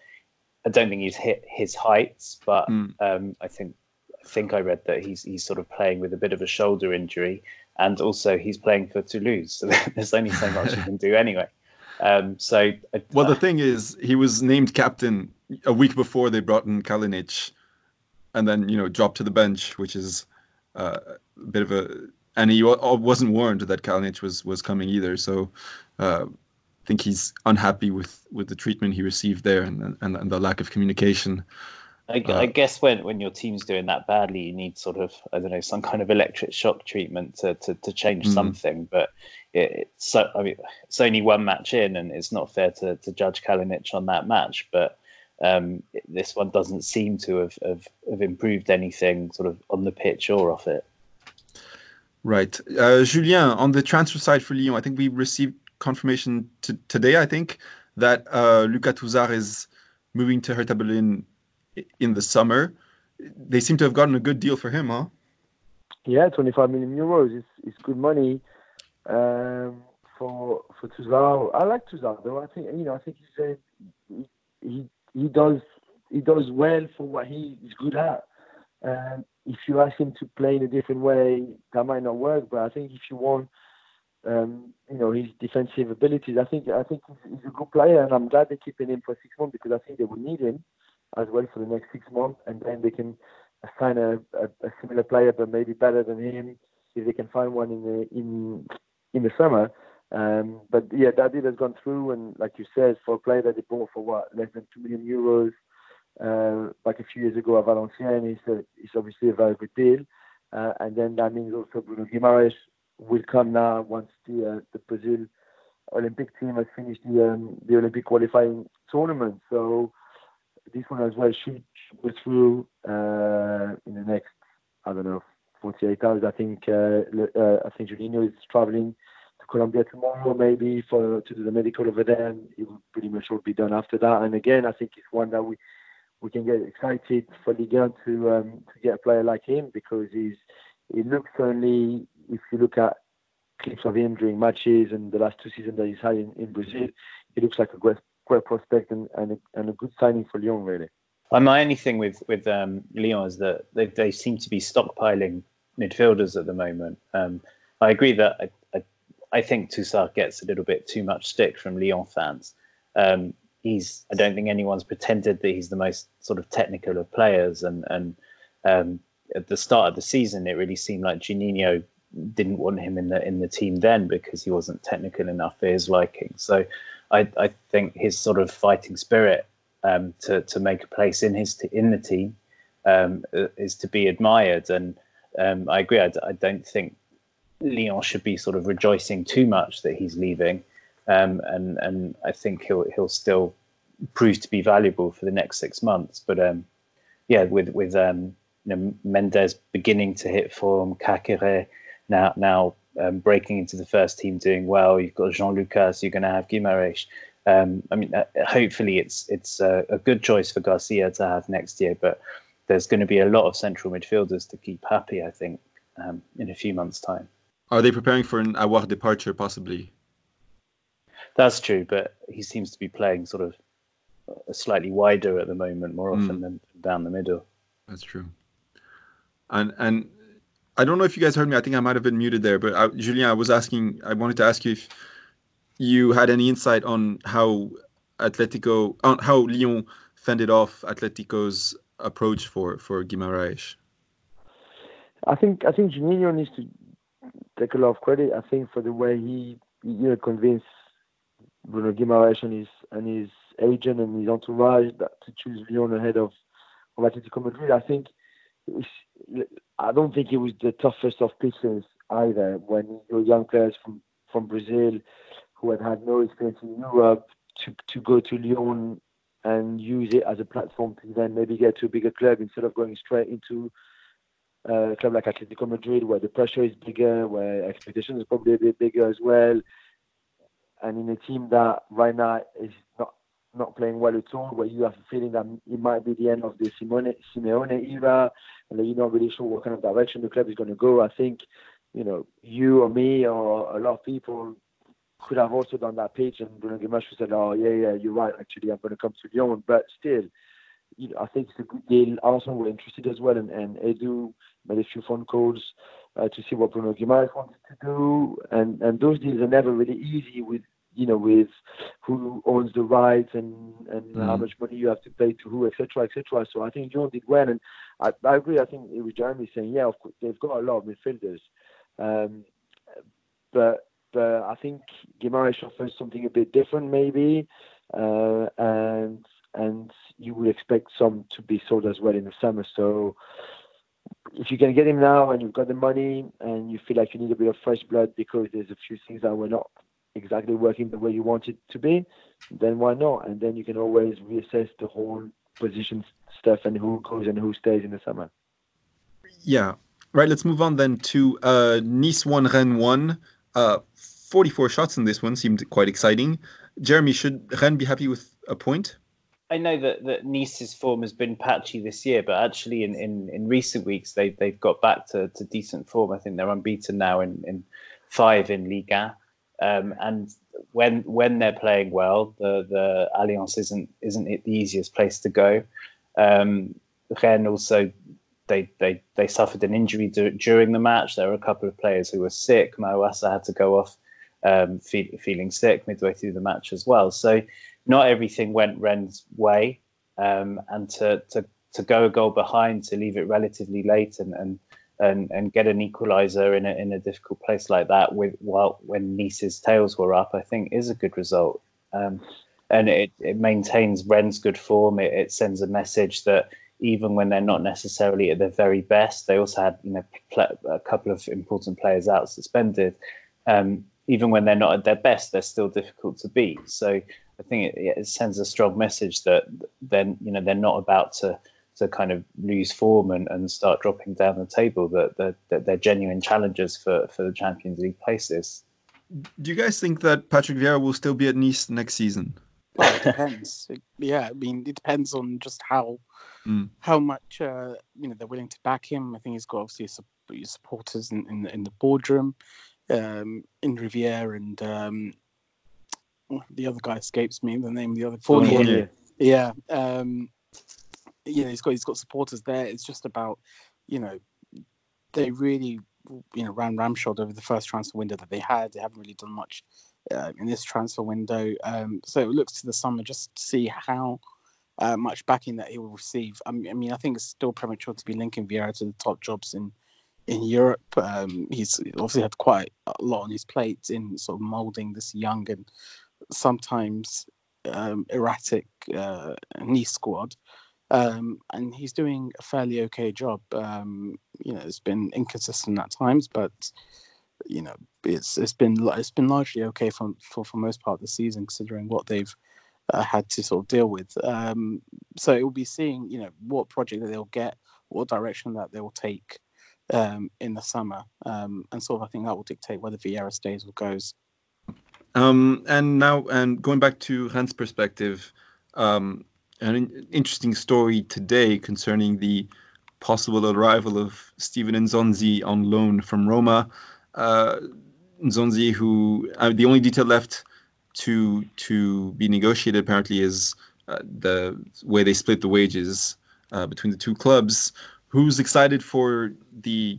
[SPEAKER 3] I don't think he's hit his heights, but mm. um, I think I think I read that he's he's sort of playing with a bit of a shoulder injury, and also he's playing for Toulouse. So there's only so much you can do anyway. Um, so
[SPEAKER 1] uh, well, the thing is, he was named captain a week before they brought in Kalinic, and then you know dropped to the bench, which is uh, a bit of a and he wasn't warned that Kalinic was was coming either. So uh, I think he's unhappy with with the treatment he received there and and, and the lack of communication.
[SPEAKER 3] I, uh, I, guess when, when your team's doing that badly, you need sort of I don't know some kind of electric shock treatment to to, to change mm. something. But it, it's so I mean it's only one match in, and it's not fair to to judge Kalinic on that match. But um, this one doesn't seem to have, have, have improved anything sort of on the pitch or off it.
[SPEAKER 1] Right. Uh, Julien, on the transfer side for Lyon, I think we received confirmation t- today, I think, that uh, Lucas Tousart is moving to Hertha Berlin in the summer. They seem to have gotten a good deal for him, huh?
[SPEAKER 4] Yeah, 25 million euros. It's, it's good money um, for for Tousart. I like Tousart, though. I think, you know, I think he's a, he, he, he does he does well for what he is good at. And if you ask him to play in a different way, that might not work. But I think if you want, um, you know, his defensive abilities, I think I think he's, a good player, and I'm glad they're keeping him for six months because I think they will need him as well for the next six months, and then they can assign a, a, a similar player, but maybe better than him if they can find one in the in in the summer. Um, but yeah, that deal has gone through, and like you said, for a player that they bought for what less than two million euros, uh, like a few years ago at Valenciennes, it's, it's obviously a very good deal. Uh, and then that means also Bruno Guimaraes will come now once the uh, the Brazil Olympic team has finished the um, the Olympic qualifying tournament. So this one as well should go through uh, in the next I don't know 48 hours. I think uh, uh, I think Juninho is traveling to Colombia tomorrow, maybe for to do the medical over there, and it will pretty much all be done after that. And again, I think it's one that we we can get excited for Ligue 1 to um, to get a player like him because he's he looks only if you look at clips of him during matches and the last two seasons that he's had in, in Brazil, he looks like a great great prospect and and a, and a good signing for Lyon really.
[SPEAKER 3] And my only thing with with um, Lyon is that they, they seem to be stockpiling midfielders at the moment. Um, I agree that I, think Tousart gets a little bit too much stick from Lyon fans. Um, he's I don't think anyone's pretended that he's the most sort of technical of players, and and um, at the start of the season, it really seemed like Juninho didn't want him in the in the team then because he wasn't technical enough for his liking. So I, I think his sort of fighting spirit um, to to make a place in his in the team um, is to be admired. And um, I agree. I, I, don't think Lyon should be sort of rejoicing too much that he's leaving. Um, and and I think he'll he'll still prove to be valuable for the next six months. But um, yeah, with with um, you know, Mendes beginning to hit form, Caqueret now now um, breaking into the first team, doing well. You've got Jean Lucas. You're going to have Guimaraes. Um, I mean, uh, hopefully it's it's a, a, good choice for Garcia to have next year, but there's going to be a lot of central midfielders to keep happy. I think um, in a few months' time.
[SPEAKER 1] Are they preparing for an Aouar departure, possibly?
[SPEAKER 3] That's true, but he seems to be playing sort of slightly wider at the moment, more often mm. than down the middle.
[SPEAKER 1] That's true. And and I don't know if you guys heard me. I think I might have been muted there, but I, Julien, I was asking. I wanted to ask you if you had any insight on how Atletico, on how Lyon fended off Atletico's approach for for Guimaraes.
[SPEAKER 4] I think I think Juninho needs to take a lot of credit. I think for the way he you know convinced Bruno Guimaraes and his and his agent and his entourage that to choose Lyon ahead of, of Atletico Madrid. I think I don't think it was the toughest of pitches either when your young players from, from Brazil who had had no experience in Europe to, to go to Lyon and use it as a platform to then maybe get to a bigger club instead of going straight into Uh, a club like Atletico Madrid where the pressure is bigger, where expectations are probably a bit bigger as well. And in a team that right now is not not playing well at all, where you have a feeling that it might be the end of the Simone, Simeone era, and that you're not really sure what kind of direction the club is going to go. I think, you know, you or me or a lot of people could have also done that page, and Bruno Guimaraes said, "Oh yeah, yeah, you're right. Actually, I'm going to come to Lyon." But still, you know, I think it's a good deal. Arsenal were interested as well, and, and Edu made a few phone calls uh, to see what Bruno Guimaraes wanted to do, and and those deals are never really easy with you know, with who owns the rights and and mm. how much money you have to pay to who, etc., etc. So I think John did well, and I, I agree. I think it was Jeremy saying, yeah, of course, they've got a lot of midfielders, um, but but I think Guimaraes offers something a bit different, maybe, uh, and and you would expect some to be sold as well in the summer. So if you can get him now and you've got the money and you feel like you need a bit of fresh blood because there's a few things that were not exactly working the way you want it to be, then why not? And then you can always reassess the whole position stuff and who goes and who stays in the summer.
[SPEAKER 1] Yeah. Right. Let's move on then to uh, Nice 1, Rennes 1. Uh, 44 shots in this one seemed quite exciting. Jeremy, should Rennes be happy with a point?
[SPEAKER 3] I know that, that Nice's form has been patchy this year, but actually in, in, in recent weeks they they've got back to, to decent form. I think they're unbeaten now in, in five in Liga. Um, and when when they're playing well, the the Allianz isn't isn't it the easiest place to go. Um, Rennes also they they they suffered an injury d- during the match. There were a couple of players who were sick. Mawassa had to go off um, fe- feeling sick midway through the match as well. So not everything went Rennes's way, um, and to to to go a goal behind to leave it relatively late and and and and get an equaliser in a in a difficult place like that with while when Nice's tails were up, I think is a good result. Um, and it, it maintains Rennes's good form. It, it sends a message that even when they're not necessarily at their very best, they also had you know a couple of important players out suspended. Um, even when they're not at their best, they're still difficult to beat. So I think it, it sends a strong message that then you know they're not about to to kind of lose form and, and start dropping down the table. That, that, that they're genuine challengers for, for the Champions League places.
[SPEAKER 1] Do you guys think that Patrick Vieira will still be at Nice next season?
[SPEAKER 2] Well, it depends. yeah, I mean, it depends on just how mm. how much uh, you know they're willing to back him. I think he's got obviously supporters in, in, in the boardroom, um, in Rivère and um, the other guy escapes me. The name of the other
[SPEAKER 4] Fournier.
[SPEAKER 2] Yeah, um, you know, he's got he's got supporters there. It's just about you know they really you know ran ramshod over the first transfer window that they had. They haven't really done much uh, in this transfer window. Um, so it looks to the summer just to see how uh, much backing that he will receive. I mean, I mean, I think it's still premature to be linking Vieira to the top jobs in in Europe. Um, he's obviously had quite a lot on his plate in sort of molding this young and sometimes um, erratic uh, Nice squad. Um, and he's doing a fairly okay job. Um, you know, it's been inconsistent at times, but you know, it's it's been it's been largely okay for for, for most part of the season, considering what they've uh, had to sort of deal with. Um, so it will be seeing, you know, what project that they'll get, what direction that they will take um, in the summer, um, and sort of I think that will dictate whether Vieira stays or goes.
[SPEAKER 1] Um, and now, and going back to Rennes' perspective, um, an interesting story today concerning the possible arrival of Steven Nzonzi on loan from Roma. Uh, Nzonzi, who uh, the only detail left to to be negotiated apparently is uh, the way they split the wages uh, between the two clubs. Who's excited for the?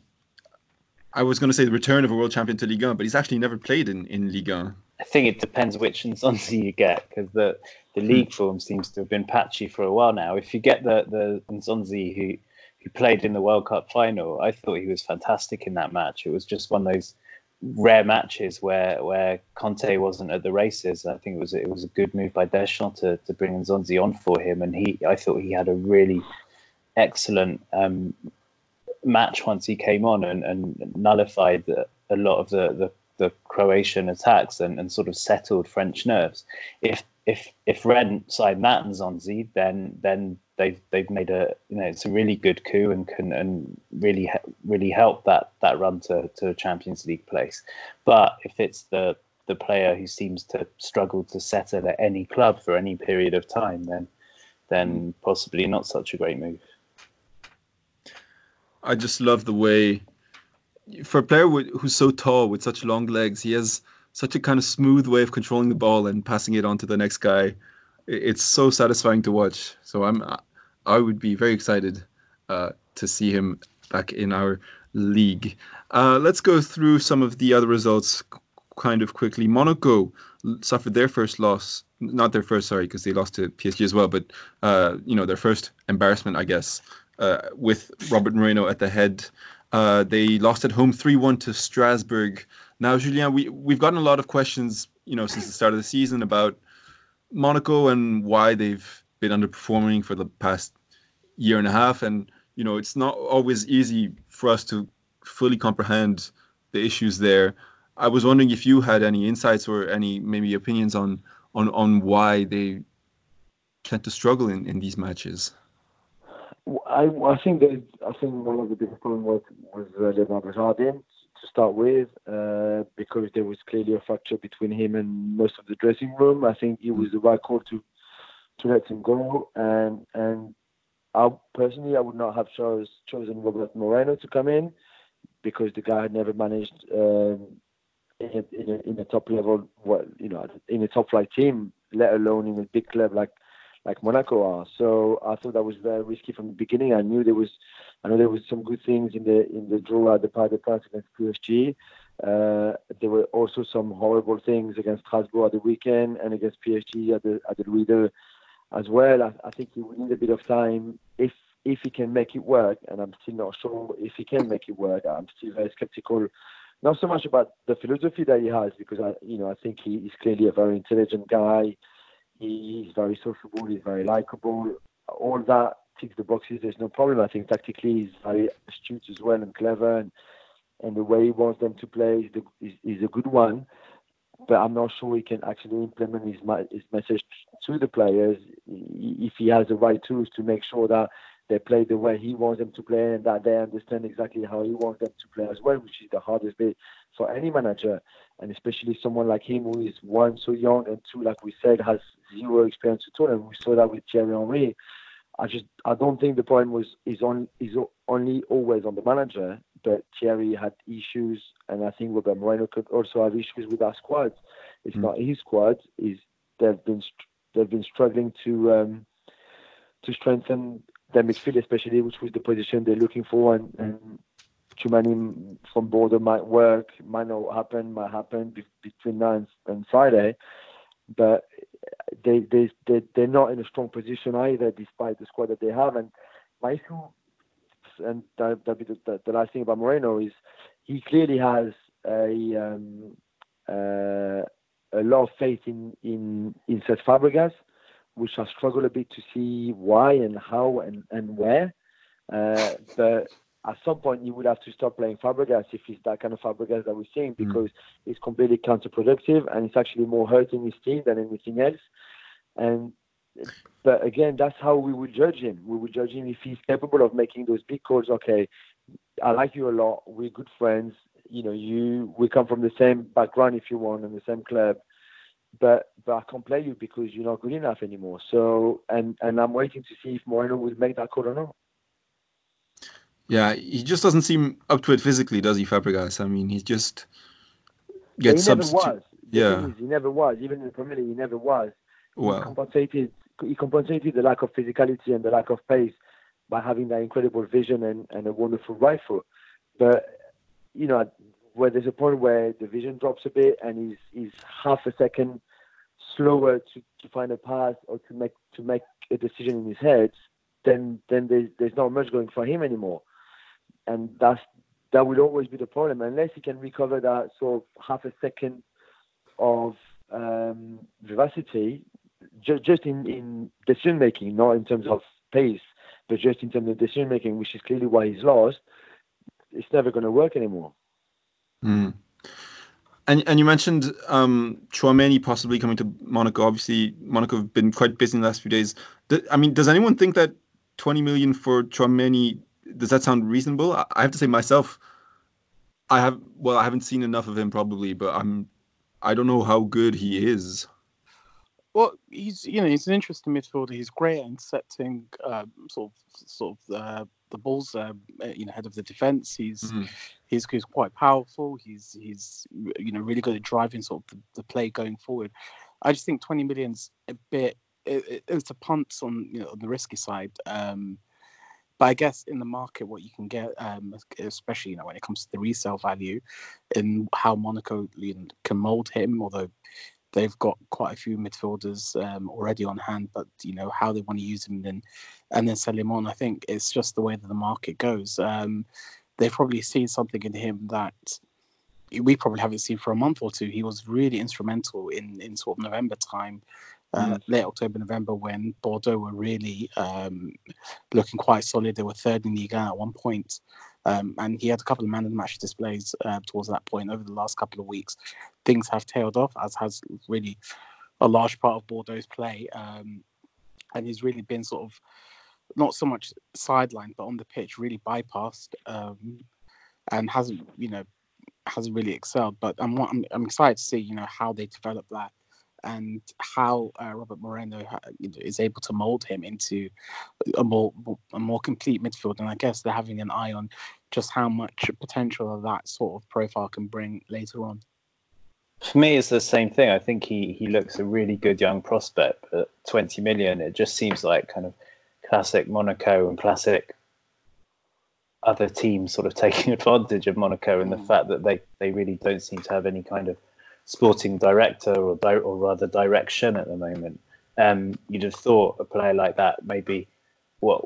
[SPEAKER 1] I was going to say the return of a world champion to Ligue 1, but he's actually never played in in Ligue 1.
[SPEAKER 3] I think it depends which Nzonzi you get because the the hmm. league form seems to have been patchy for a while now. If you get the the Nzonzi who who played in the World Cup final, I thought he was fantastic in that match. It was just one of those rare matches where where Kanté wasn't at the races. I think it was it was a good move by Deschamps to to bring Nzonzi on for him, and he I thought he had a really excellent um, match once he came on and, and nullified a lot of the, the, the Croatian attacks and, and sort of settled French nerves. If if if Rennes signed that Nzonzi, then then they've they've made a you know it's a really good coup and can and really really help that that run to to a Champions League place. But if it's the the player who seems to struggle to settle at any club for any period of time, then then possibly not such a great move.
[SPEAKER 1] I just love the way for a player who's so tall with such long legs, he has such a kind of smooth way of controlling the ball and passing it on to the next guy. It's so satisfying to watch. So I'm I would be very excited uh, to see him back in our league. Uh, let's go through some of the other results kind of quickly. Monaco suffered their first loss, not their first, sorry, because they lost to PSG as well, but uh, you know their first embarrassment, I guess, uh, with Robert Moreno at the head. Uh, they lost at home 3-1 to Strasbourg. Now, Julien, we we've gotten a lot of questions, you know, since the start of the season about Monaco and why they've been underperforming for the past year and a half, and you know, it's not always easy for us to fully comprehend the issues there. I was wondering if you had any insights or any maybe opinions on on on why they tend to struggle in, in these matches.
[SPEAKER 4] I, I think that I think one of the biggest problems was was uh, Leonardo Jardim to start with uh, because there was clearly a fracture between him and most of the dressing room. I think it was the right call to to let him go, and and I personally I would not have chose, chosen Robert Moreno to come in because the guy had never managed um, in, a, in, a, in a top level, what you know, in a top flight team, let alone in a big club like like Monaco are. So I thought that was very risky from the beginning. I knew there was, I know there was some good things in the in the draw at the Parc des Princes against PSG. Uh, there were also some horrible things against Strasbourg at the weekend and against PSG at the at the Louis as well. I, I think he would need a bit of time if if he can make it work, and I'm still not sure if he can make it work. I'm still very skeptical, not so much about the philosophy that he has, because I, you know, I think he is clearly a very intelligent guy. He, he's very sociable. He's very likable. All that ticks the boxes. There's no problem. I think tactically he's very astute as well and clever, and and the way he wants them to play is, the, is, is a good one but I'm not sure he can actually implement his his message to the players if he has the right tools to make sure that they play the way he wants them to play and that they understand exactly how he wants them to play as well, which is the hardest bit for any manager, and especially someone like him who is one so young and two, like we said, has zero experience at all. And we saw that with Thierry Henry. I just I don't think the problem was is on is only always on the manager, but Thierry had issues, and I think Robert Moreno could also have issues with our squad. It's mm. not his squad; is they've been they've been struggling to um, to strengthen their midfield, especially which was the position they're looking for, and, and many from Bordeaux might work, might not happen, might happen be- between now and, and Friday, but they they they they're not in a strong position either, despite the squad that they have. And my issue, and that that be the, the, the, last thing about Moreno is he clearly has a um, uh, a lot of faith in in in Cesc Fabregas, which I struggle a bit to see why and how and and where. Uh, but at some point you would have to stop playing Fabregas if it's that kind of Fabregas that we're seeing mm. because mm. it's completely counterproductive and it's actually more hurting his team than anything else. And but again, that's how we would judge him. We would judge him if he's capable of making those big calls. Okay, I like you a lot. We're good friends. You know, you we come from the same background if you want and the same club. But but I can't play you because you're not good enough anymore. So and and I'm waiting to see if Moreno will make that call or not.
[SPEAKER 1] Yeah, he just doesn't seem up to it physically, does he, Fabregas? I mean, he's just gets
[SPEAKER 4] yeah, he never
[SPEAKER 1] was.
[SPEAKER 4] yeah, is, he never was. Even in the Premier League, he never was. Well, he compensated. He compensated the lack of physicality and the lack of pace by having that incredible vision and, and a wonderful rifle. But you know, where there's a point where the vision drops a bit and he's he's half a second slower to, to find a pass or to make to make a decision in his head, then then there's there's not much going for him anymore and that's that will always be the problem unless he can recover that sort of half a second of um, vivacity, just just in, in decision making, not in terms of pace, but just in terms of decision making, which is clearly why he's lost. It's never going to work anymore.
[SPEAKER 1] Mm. And and you mentioned um, Tchouameni possibly coming to Monaco. Obviously, Monaco have been quite busy in the last few days. I mean, does anyone think that 20 million for Tchouameni does that sound reasonable? I have to say myself, I have well, I haven't seen enough of him probably, but I'm I don't know how good he is.
[SPEAKER 2] Well, he's you know he's an interesting midfielder. He's great at intercepting um, sort of sort of uh, the balls uh, you know head of the defense. He's mm-hmm. He's he's quite powerful. He's he's you know really good at driving sort of the, the play going forward. I just think twenty million's a bit. It, it's a punt on you know on the risky side. Um, but I guess in the market, what you can get, um, especially you know when it comes to the resale value, and how Monaco can mold him, although they've got quite a few midfielders um, already on hand, but you know how they want to use him then, and then sell him on. I think it's just the way that the market goes. Um, they've probably seen something in him that we probably haven't seen for a month or two. He was really instrumental in in sort of November time uh, mm. late October, November, when Bordeaux were really um, looking quite solid. They were third in Ligue 1 at one point. Um, and he had a couple of man of the match displays uh, towards that point over the last couple of weeks. Things have tailed off, as has really a large part of Bordeaux's play. Um, and he's really been sort of not so much sidelined, but on the pitch, really bypassed um, and hasn't, you know, hasn't really excelled. But I'm, I'm, I'm excited to see, you know, how they develop that and how uh, Robert Moreno is able to mold him into a more a more complete midfield. And I guess they're having an eye on just how much potential that sort of profile can bring later on.
[SPEAKER 3] For me, it's the same thing. I think he he looks a really good young prospect at 20 million. It just seems like kind of classic Monaco and classic other teams sort of taking advantage of Monaco and the mm. fact that they, they really don't seem to have any kind of sporting director or di- or rather direction at the moment. Um, you'd have thought a player like that maybe what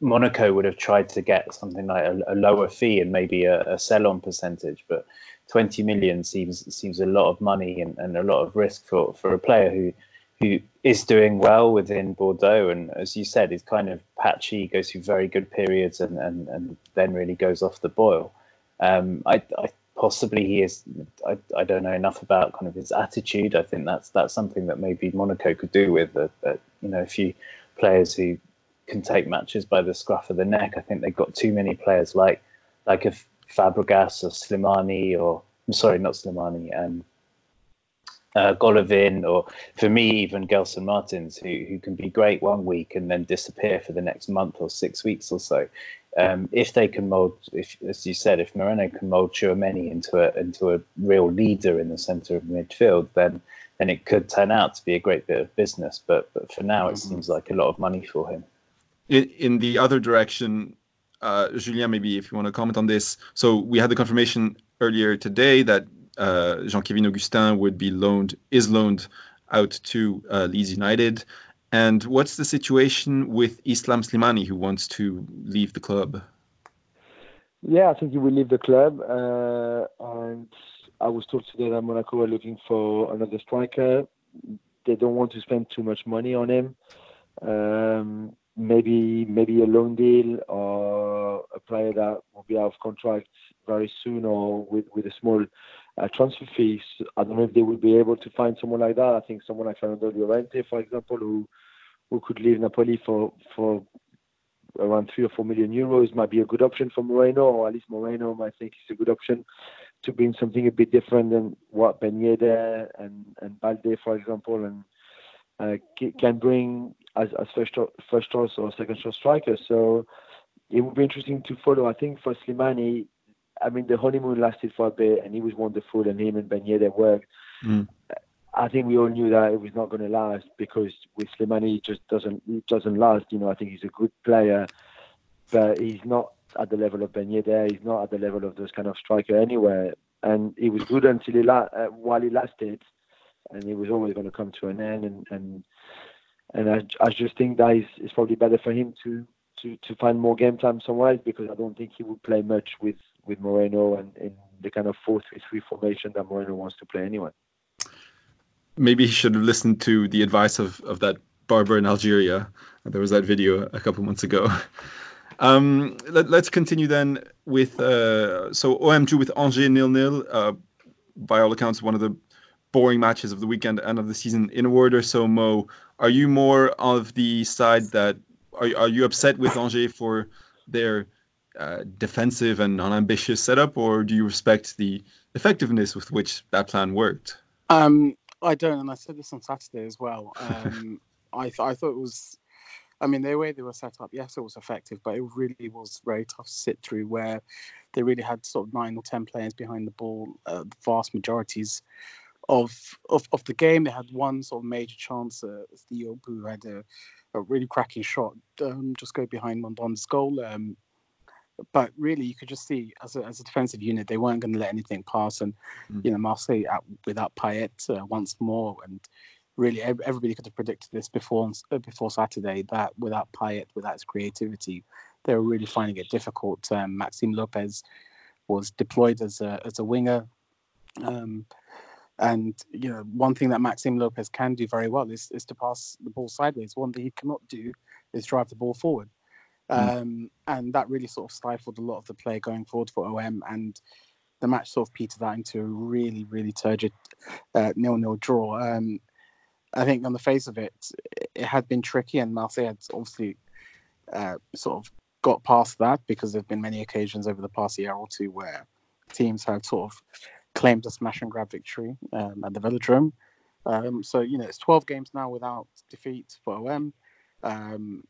[SPEAKER 3] Monaco would have tried to get something like a, a lower fee and maybe a, a sell-on percentage, but 20 million seems seems a lot of money and, and a lot of risk for, for a player who who is doing well within Bordeaux and as you said is kind of patchy, goes through very good periods and, and, and then really goes off the boil. Um, I, I possibly he is I, I don't know enough about kind of his attitude. I think that's that's something that maybe Monaco could do with uh, you know a few players who can take matches by the scruff of the neck. I think they've got too many players like like a Fabregas or Slimani or I'm sorry, not Slimani, um, uh, Golovin, or for me even Gelson Martins, who who can be great one week and then disappear for the next month or six weeks or so. Um, if they can mold, if as you said, if Moreno can mold Tchouameni into a into a real leader in the centre of midfield, then then it could turn out to be a great bit of business. But but for now, it mm-hmm. seems like a lot of money for him.
[SPEAKER 1] In, in the other direction, uh, Julien, maybe if you want to comment on this. So we had the confirmation earlier today that uh, Jean-Kévin Augustin would be loaned, is loaned out to uh, Leeds United. And what's the situation with Islam Slimani, who wants to leave the club?
[SPEAKER 4] Yeah, I think he will leave the club. Uh, and I was told today that Monaco are looking for another striker. They don't want to spend too much money on him. Um, maybe maybe a loan deal or a player that will be out of contract very soon or with, with a small uh, transfer fees. I don't know if they would be able to find someone like that. I think someone like Fernando Llorente, for example, who who could leave Napoli for for around three or four million euros might be a good option for Moreno, or at least Moreno might think it's a good option to bring something a bit different than what Ben Yedder and and Balde, for example, and uh, can bring as, as first first choice or second choice striker. So it would be interesting to follow. I think for Slimani, I mean the honeymoon lasted for a bit and he was wonderful and him and Ben Yedder worked. Mm. I think we all knew that it was not going to last because with Slimani it just doesn't it doesn't last. You know, I think he's a good player, but he's not at the level of Ben Yedder. He's not at the level of those kind of striker anywhere. And he was good until he la- uh, while he lasted, and he was always going to come to an end. And, and and I, I just think that is, it's probably better for him to, to, to find more game time somewhere else because I don't think he would play much with, with Moreno and in the kind of 4 3 3 formation that Moreno wants to play anyway.
[SPEAKER 1] Maybe he should have listened to the advice of, of that barber in Algeria. There was that video a couple months ago. Um, let, us continue then with uh, so OM drew with Angers nil nil. Uh, by all accounts, one of the boring matches of the weekend and of the season. In a word or so, Mo, are you more of the side that are are you upset with Angers for their uh, defensive and unambitious setup, or do you respect the effectiveness with which that plan worked?
[SPEAKER 2] Um, I don't, and I said this on Saturday as well. Um, I th- I thought it was. I mean, the way they were set up, yes, it was effective, but it really was very tough to sit through. Where they really had sort of nine or ten players behind the ball. Uh, the vast majorities of of, of the game. They had one sort of major chance. Uh, Theo, who had a, a really cracking shot, um, just go behind Mandanda's goal. Um, but really, you could just see as a, as a defensive unit, they weren't going to let anything pass. And mm. you know, Marseille out without Payet uh, once more, and really everybody could have predicted this before uh, before Saturday that without Payet, without his creativity, they were really finding it difficult. Um, Maxime Lopez was deployed as a as a winger. Um, and you know, one thing that Maxime Lopez can do very well is, is to pass the ball sideways. One thing he cannot do is drive the ball forward. Mm. Um, and that really sort of stifled a lot of the play going forward for OM. And the match sort of petered out into a really, really turgid uh, nil-nil draw. Um, I think on the face of it, it had been tricky, and Marseille had obviously uh, sort of got past that because there have been many occasions over the past year or two where teams have sort of claimed a smash and grab victory um, at the Velodrome. Um, so you know it's 12 games now without defeat for OM. Um,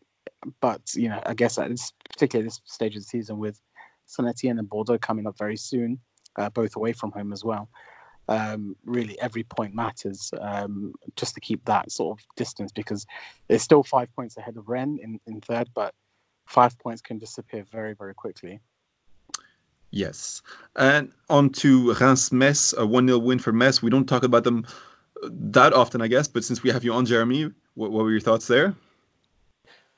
[SPEAKER 2] but you know I guess at this particularly this stage of the season with Saint Etienne and Bordeaux coming up very soon, uh, both away from home as well. Um, really, every point matters um, just to keep that sort of distance because it's still five points ahead of Rennes in, in third, but five points can disappear very very quickly.
[SPEAKER 1] Yes. And on to Reims Metz, a 1 0 win for Metz. We don't talk about them that often, I guess, but since we have you on, Jeremy, what, what were your thoughts there?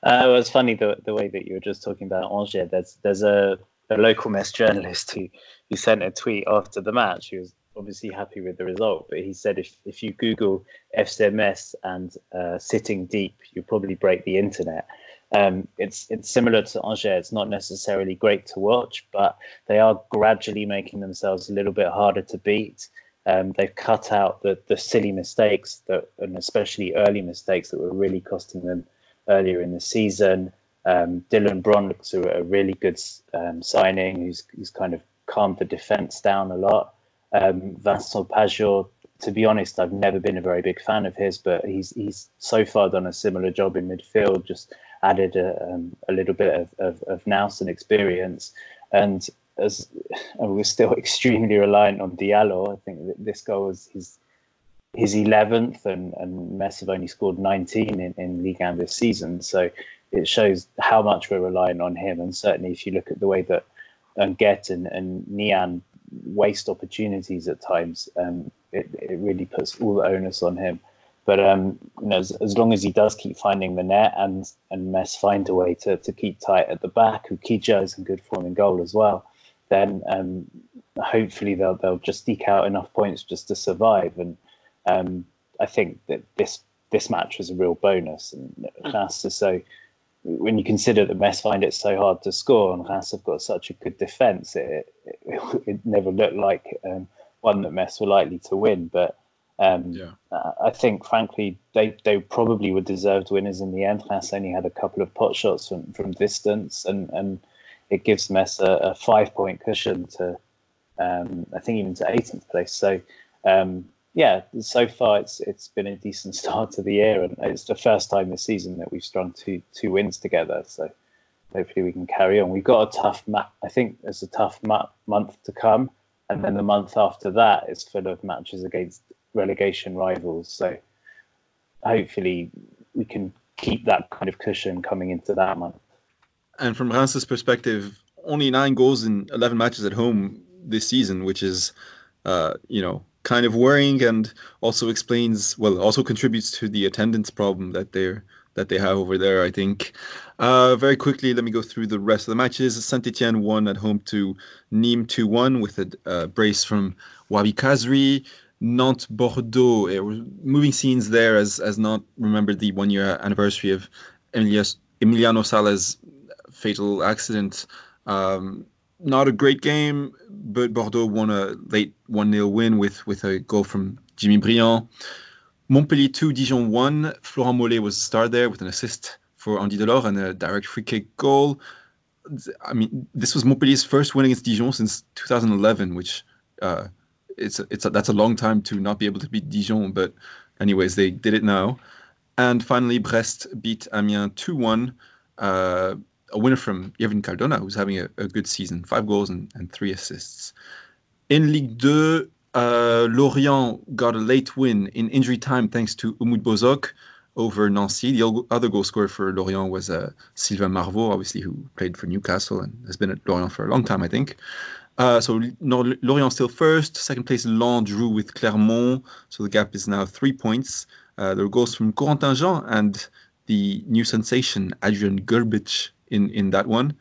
[SPEAKER 3] Uh, it was funny the the way that you were just talking about Angers. There's there's a, a local Metz journalist who, who sent a tweet after the match. He was obviously happy with the result, but he said if, if you Google FC Metz and uh, sitting deep, you'll probably break the internet. Um, it's it's similar to Angers. It's not necessarily great to watch, but they are gradually making themselves a little bit harder to beat. Um, they've cut out the the silly mistakes that, and especially early mistakes that were really costing them earlier in the season. Um, Dylan Bronn looks a, a really good um, signing. Who's who's kind of calmed the defense down a lot. Um, Vincent Pajot, to be honest, I've never been a very big fan of his, but he's he's so far done a similar job in midfield. Just added a, um, a little bit of, of, of and experience. And as and we're still extremely reliant on Diallo, I think this goal was his his 11th, and, and Metz have only scored 19 in, in Ligue 1 this season. So it shows how much we're relying on him. And certainly, if you look at the way that Get and, and Niane waste opportunities at times, um, it, it really puts all the onus on him. But um, you know, as, as, long as he does keep finding the net and and Metz find a way to, to keep tight at the back, Oukidja is in good form in goal as well, then um, hopefully they'll they'll just eke out enough points just to survive. And um, I think that this this match was a real bonus. And Reims is so when you consider that Metz find it so hard to score and Reims have got such a good defence, it, it, it never looked like um, one that Metz were likely to win. But um, yeah. Uh, I think, frankly, they, they probably were deserved winners in the end. Reims only had a couple of pot shots from, from distance, and, and it gives Metz a, a five point cushion to, um, I think, even to 18th place. So, um, yeah, so far it's it's been a decent start to the year, and it's the first time this season that we've strung two two wins together. So hopefully we can carry on. We've got a tough, ma- I think there's a tough ma- month to come, and then the month after that is full of matches against relegation rivals. So hopefully we can keep that kind of cushion coming into that month.
[SPEAKER 1] And from Reims's perspective, only nine goals in 11 matches at home this season, which is, uh, you know, kind of worrying and also explains, well, also contributes to the attendance problem that they're that they have over there, I think. Uh, very quickly, let me go through the rest of the matches. Saint Etienne won at home to Nîmes 2 1 with a uh, brace from Wahbi Khazri. Nantes Bordeaux. It was moving scenes there as as not remember the one year anniversary of Emiliano Sala's fatal accident. Um, not a great game, but Bordeaux won a late 1 0 win with, with a goal from Jimmy Briand. Montpellier 2, Dijon 1. Florent Mollet was a star there with an assist for Andy Delort and a direct free kick goal. I mean, this was Montpellier's first win against Dijon since 2011, which uh, it's it's a, that's a long time to not be able to beat Dijon, but anyways, they did it now. And finally, Brest beat Amiens 2 1. Uh, a winner from Irvin Cardona, who's having a, a, good season, five goals and, and three assists. In Ligue 2, uh, Lorient got a late win in injury time thanks to Umut Bozok over Nancy. The other goal scorer for Lorient was uh, Sylvain Marveau, obviously, who played for Newcastle and has been at Lorient for a long time, I think. Uh, so Lorient still first. Second place, Lens drew with Clermont. So the gap is now three points. Uh, there goes from Corentin Jean and the new sensation, Adrian Grbic, in, in that one.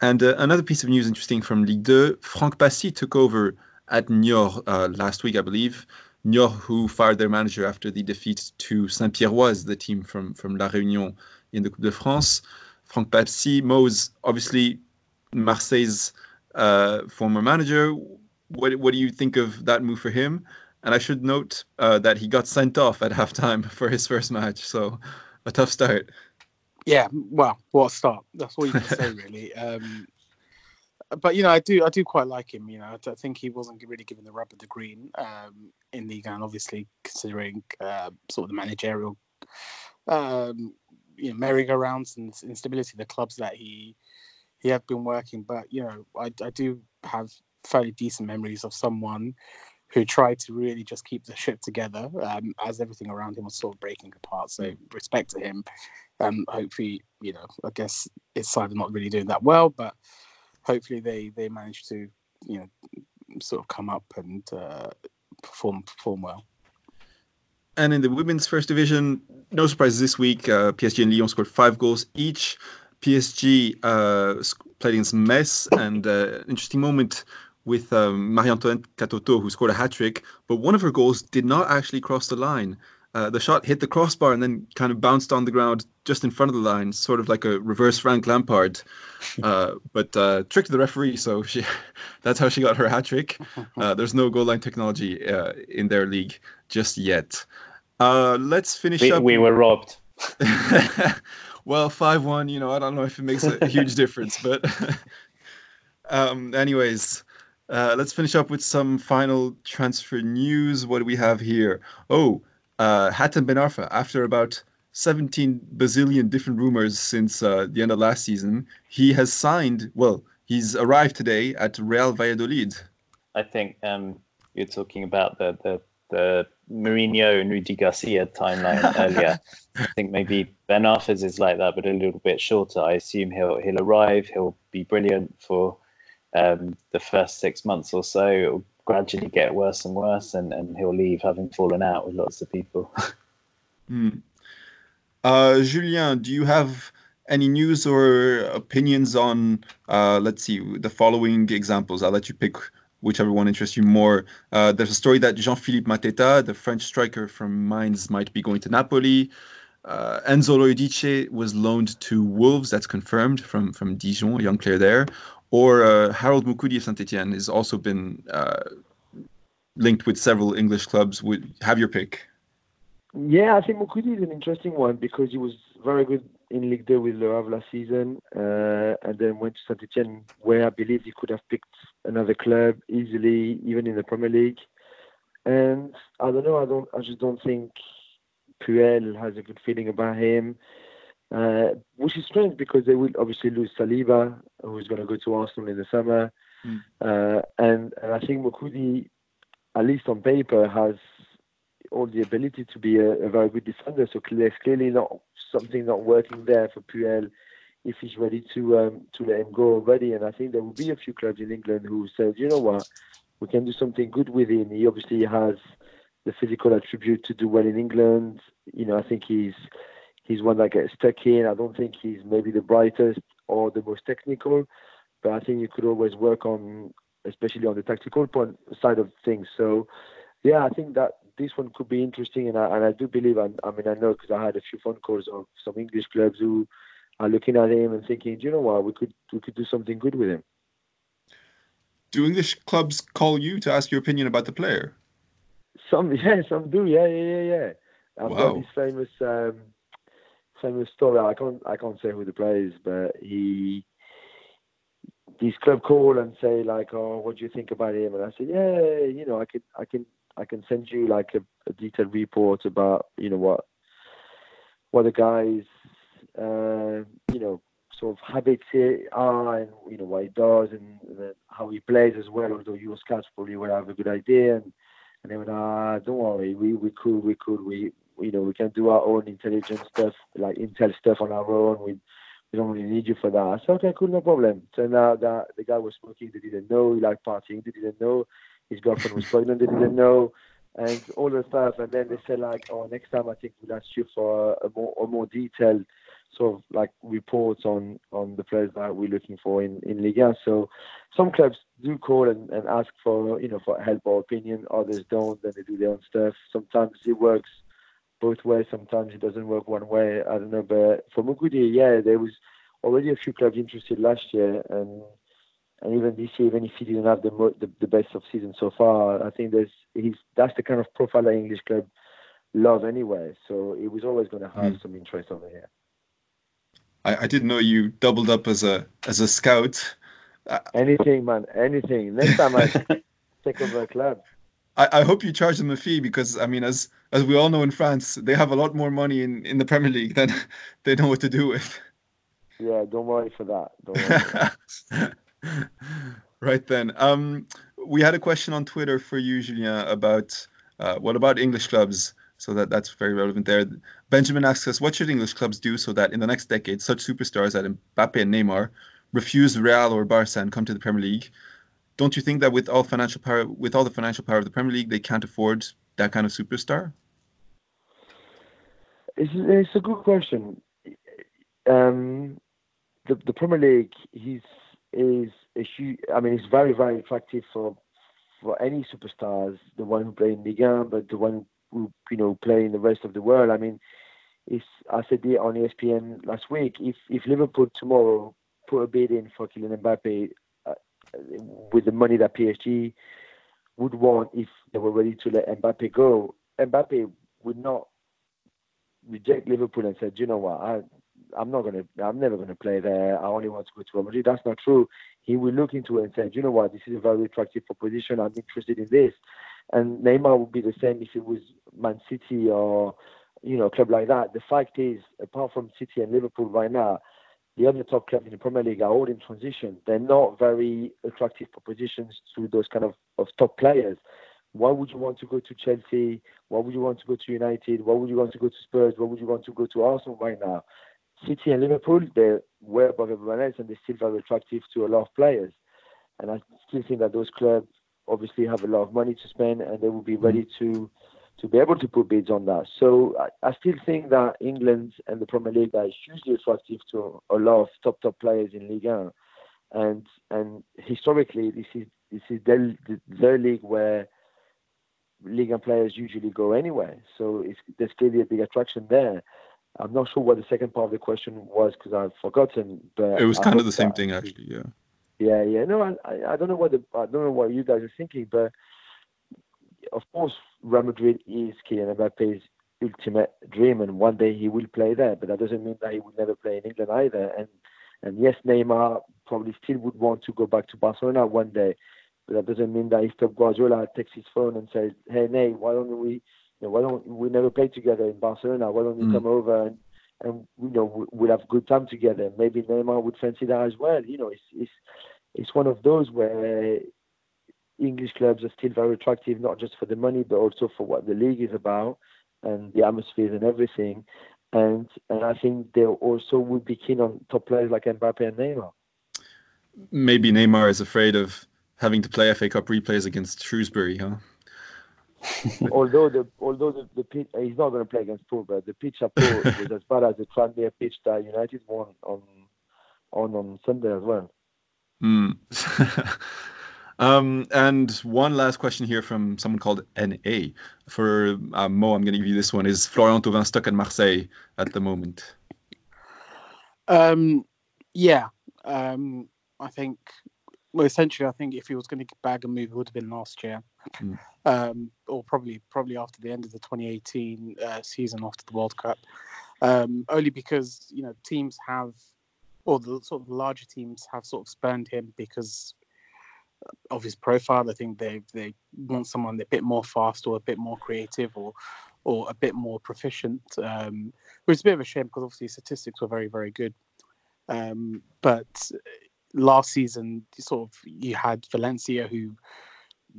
[SPEAKER 1] And uh, another piece of news interesting from Ligue 2, Franck Passi took over at Niort uh, last week, I believe. Niort, who fired their manager after the defeat to Saint-Pierroise, the team from, from La Réunion in the Coupe de France. Franck Passi, Mo's obviously Marseille's uh, former manager. What what do you think of that move for him? And I should note uh, that he got sent off at halftime for his first match, so a tough start.
[SPEAKER 2] Yeah, well, what a start. That's all you can say, really. Um, but you know, I do, I do quite like him. You know, I think he wasn't really given the rub of the green um, in the game. Obviously, considering uh, sort of the managerial, um, you know, merry-go-rounds and instability of the clubs that he he had been working. But you know, I, I do have fairly decent memories of someone who tried to really just keep the ship together um, as everything around him was sort of breaking apart. So respect to him, and hopefully, you know, I guess it's side not really doing that well, but hopefully they they manage to you know sort of come up and uh, perform perform well.
[SPEAKER 1] And in the women's first division, no surprises this week. Uh, PSG and Lyon scored five goals each. PSG uh, played against Metz, and uh, interesting moment with um, Marie-Antoinette Katoto, who scored a hat trick, but one of her goals did not actually cross the line. Uh, the shot hit the crossbar and then kind of bounced on the ground just in front of the line, sort of like a reverse Frank Lampard. Uh, but uh, tricked the referee, so she that's how she got her hat trick. Uh, there's no goal line technology uh, in their league just yet. Uh, let's finish
[SPEAKER 3] we,
[SPEAKER 1] up.
[SPEAKER 3] We were robbed.
[SPEAKER 1] well, five one. You know, I don't know if it makes a huge difference, but um, anyways. Uh, let's finish up with some final transfer news. What do we have here? Oh, uh, Hatem Ben Arfa, after about 17 bazillion different rumors since uh, the end of last season, he has signed, well, he's arrived today at Real Valladolid.
[SPEAKER 3] I think um, you're talking about the, the, the Mourinho and Rudi Garcia timeline earlier. I think maybe Ben Arfa's is like that, but a little bit shorter. I assume he'll he'll arrive, he'll be brilliant for um, the first six months or so. It'll gradually get worse and worse, and, and he'll leave having fallen out with lots of people.
[SPEAKER 1] mm. uh, Julien, do you have any news or opinions on, uh, let's see, the following examples? I'll let you pick whichever one interests you more. Uh, there's a story that Jean-Philippe Mateta, the French striker from Mainz, might be going to Napoli. Uh, Enzo Loiodice was loaned to Wolves. That's confirmed from from Dijon, a young player there or uh, Harold Moukoudi of Saint Etienne has also been uh, linked with several English clubs. Would have your pick?
[SPEAKER 4] Yeah, I think Moukoudi is an interesting one because he was very good in Ligue 2 with Le Havre last season, uh, and then went to Saint Etienne, where I believe he could have picked another club easily, even in the Premier League. And I don't know. I don't. I just don't think Puel has a good feeling about him. Uh, which is strange because they will obviously lose Saliba, who's going to go to Arsenal in the summer. Mm. Uh, and, and, I think Moukoudi, at least on paper, has all the ability to be a, a very good defender. So there's clearly not something not working there for Puel if he's ready to um, to let him go already. And I think there will be a few clubs in England who said, you know what, we can do something good with him. He obviously has the physical attribute to do well in England. You know, I think he's he's one that gets stuck in. I don't think he's maybe the brightest or the most technical, but I think you could always work on, especially on the tactical point side of things. So, yeah, I think that this one could be interesting, and I, and I do believe. I, I mean, I know because I had a few phone calls of some English clubs who are looking at him and thinking, do you know what, we could we could do something good with him.
[SPEAKER 1] Do English clubs call you to ask your opinion about the player?
[SPEAKER 4] Some, yeah, some do. Yeah, yeah, yeah, yeah. I've wow. got this famous. Um, famous story. I can't I can't say who the player is, but he these club call and say like, oh, what do you think about him? And I said, yeah, you know, I can I can I can send you like a, a detailed report about you know what what the guys uh, you know sort of habits are and you know what he does and, how he plays as well. Although your scouts probably would have a good idea and and they went, ah, don't worry, we we could we could we you know, we can do our own intelligence stuff, like intel stuff on our own. We we don't really need you for that. Said, okay, cool, no problem. Turned out that the guy was smoking, they didn't know. He liked partying, they didn't know. His girlfriend was pregnant, they didn't know. And all the stuff. And then they said, like, oh, next time I think we'll ask you for a more, a more detailed sort of like reports on, on the players that we're looking for in, in Liga. So some clubs do call and, and ask for, you know, for help or opinion. Others don't, then they do their own stuff. Sometimes it works both ways. Sometimes it doesn't work one way. I don't know, but for Moukoudi, yeah, there was already a few clubs interested last year, and and even this year, even if he didn't have the the, the best of season so far, I think there's he's that's the kind of profile that English club love anyway. So it was always going to have mm. some interest over here.
[SPEAKER 1] I, I didn't know you doubled up as a as a scout.
[SPEAKER 4] Anything, man, anything. Next time I take over a club.
[SPEAKER 1] I, I hope you charge them a fee because I mean, as as we all know in France, they have a lot more money in, in the Premier League than they know what to do with.
[SPEAKER 4] Yeah, don't worry for that.
[SPEAKER 1] Worry right then, um, we had a question on Twitter for you, Julien, about uh, what about English clubs? So that that's very relevant there. Benjamin asks us, what should English clubs do so that in the next decade, such superstars as Mbappe and Neymar refuse Real or Barca and come to the Premier League? don't you think that with all financial power, with all the financial power of the Premier League, they can't afford that kind of superstar?
[SPEAKER 4] It's, it's a good question. Um, the the Premier League he's is a huge. I mean, it's very very attractive for for any superstars. The one who play in Ligue 1, but the one who you know play in the rest of the world. I mean, it's I said it on ESPN last week. If if Liverpool tomorrow put a bid in for Kylian Mbappe uh, with the money that PSG would want if they were ready to let Mbappe go, Mbappe would not reject Liverpool and said, you know what, I, I'm not gonna, I'm never gonna play there. I only want to go to Real Madrid. That's not true. He will look into it and say, you know what, this is a very attractive proposition. I'm interested in this. And Neymar would be the same if it was Man City or, you know, a club like that. The fact is, apart from City and Liverpool right now, the other top clubs in the Premier League are all in transition. They're not very attractive propositions to those kind of, of top players. Why would you want to go to Chelsea? Why would you want to go to United? Why would you want to go to Spurs? Why would you want to go to Arsenal right now? City and Liverpool, they're way above everyone else and they're still very attractive to a lot of players. And I still think that those clubs obviously have a lot of money to spend and they will be mm-hmm. ready to to be able to put bids on that. So I, I still think that England and the Premier League are hugely attractive to a lot of top top players in Ligue 1. And and historically this is this is their, their league where Ligue 1 players usually go anyway. So it's, there's clearly a big attraction there. I'm not sure what the second part of the question was because I've forgotten. But
[SPEAKER 1] it was kind of the same thing, actually. Yeah.
[SPEAKER 4] Yeah, yeah. No, I, I don't know what the, I don't know what you guys are thinking, but of course, Real Madrid is Kylian Mbappe's ultimate dream, and one day he will play there. But that doesn't mean that he will never play in England either. And and yes, Neymar probably still would want to go back to Barcelona one day, but that doesn't mean that if Pep Guardiola takes his phone and says, "Hey, Ney, why don't we, know, why don't we never play together in Barcelona? Why don't you mm. come over and and you know we'll have good time together?" Maybe Neymar would fancy that as well. You know, it's it's it's one of those where English clubs are still very attractive, not just for the money, but also for what the league is about and the atmosphere and everything. And and I think they also would be keen on top players like Mbappe and Neymar.
[SPEAKER 1] Maybe Neymar is afraid of having to play FA Cup replays against Shrewsbury, huh?
[SPEAKER 4] although the although the, the pitch he's not going to play against Poole, but the pitch at Poole was as bad as the Tranmere pitch that United won on on on Sunday as well.
[SPEAKER 1] Mm. um, and one last question here from someone called NA. For uh, Mo, I'm going to give you this one. Is Florian Thauvin stuck at Marseille at the moment?
[SPEAKER 2] Um, yeah. Um, I think, well, essentially, I think if he was going to bag a move, it would have been last year. Mm. Um, or probably probably after the end of the 2018 uh, season after the World Cup. Um, only because, you know, teams have or the sort of larger teams have sort of spurned him because of his profile. I think they they want someone a bit more fast or a bit more creative or or a bit more proficient. Um, which is a bit of a shame because obviously statistics were very very good. Um, but last season, sort of you had Valencia who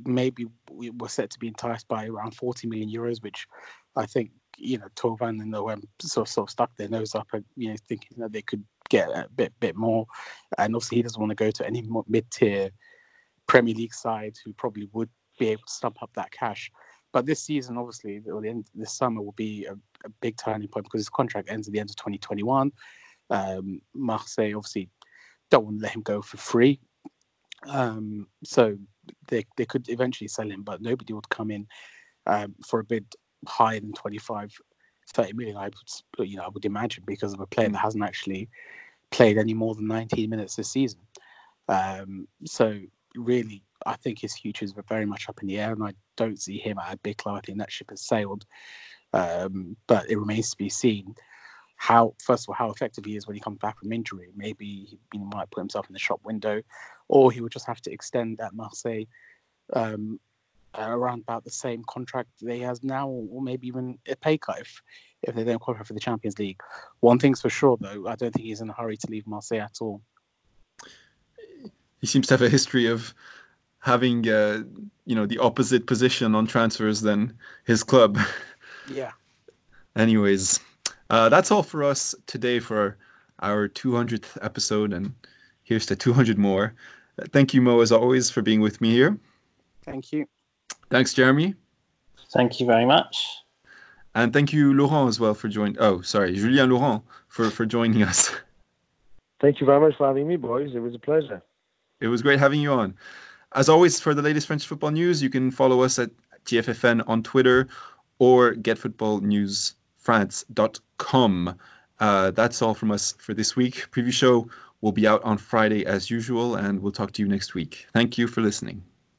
[SPEAKER 2] maybe were set to be enticed by around 40 million euros, which I think you know Thauvin and OM sort of, sort of stuck their nose up, and you know thinking that they could get a bit bit more. And obviously, he doesn't want to go to any mid tier Premier League side who probably would be able to stump up that cash. But this season, obviously, or the end this summer will be a, a, big turning point because his contract ends at the end of 2021. Um, Marseille obviously don't want to let him go for free. Um, so they they could eventually sell him, but nobody would come in um, for a bid higher than 25 30 million, I would, you know, I would imagine because of a player that hasn't actually played any more than 19 minutes this season. Um, so really, I think his future is very much up in the air, and I don't see him at a big club. I think that ship has sailed. Um, but it remains to be seen how, first of all, how effective he is when he comes back from injury. Maybe he, might put himself in the shop window, or he would just have to extend at Marseille um, around about the same contract they has now, or maybe even a pay cut if, if they don't qualify for the Champions League. One thing's for sure, though, I don't think he's in a hurry to leave Marseille at all.
[SPEAKER 1] He seems to have a history of having, uh, you know, the opposite position on transfers than his club.
[SPEAKER 2] Yeah.
[SPEAKER 1] Anyways, uh, that's all for us today for our 200th episode, and here's to 200 more. Thank you, Mo, as always, for being with me here.
[SPEAKER 2] Thank you.
[SPEAKER 1] Thanks, Jeremy.
[SPEAKER 3] Thank you very much.
[SPEAKER 1] And thank you, Laurent, as well for joining. Oh, sorry, Julien Laurent for for joining us.
[SPEAKER 4] Thank you very much for having me, boys. It was a pleasure.
[SPEAKER 1] It was great having you on. As always, for the latest French football news, you can follow us at GFFN on Twitter or getfootballnewsfrance.com. Uh, that's all from us for this week. Preview show will be out on Friday as usual, and we'll talk to you next week. Thank you for listening.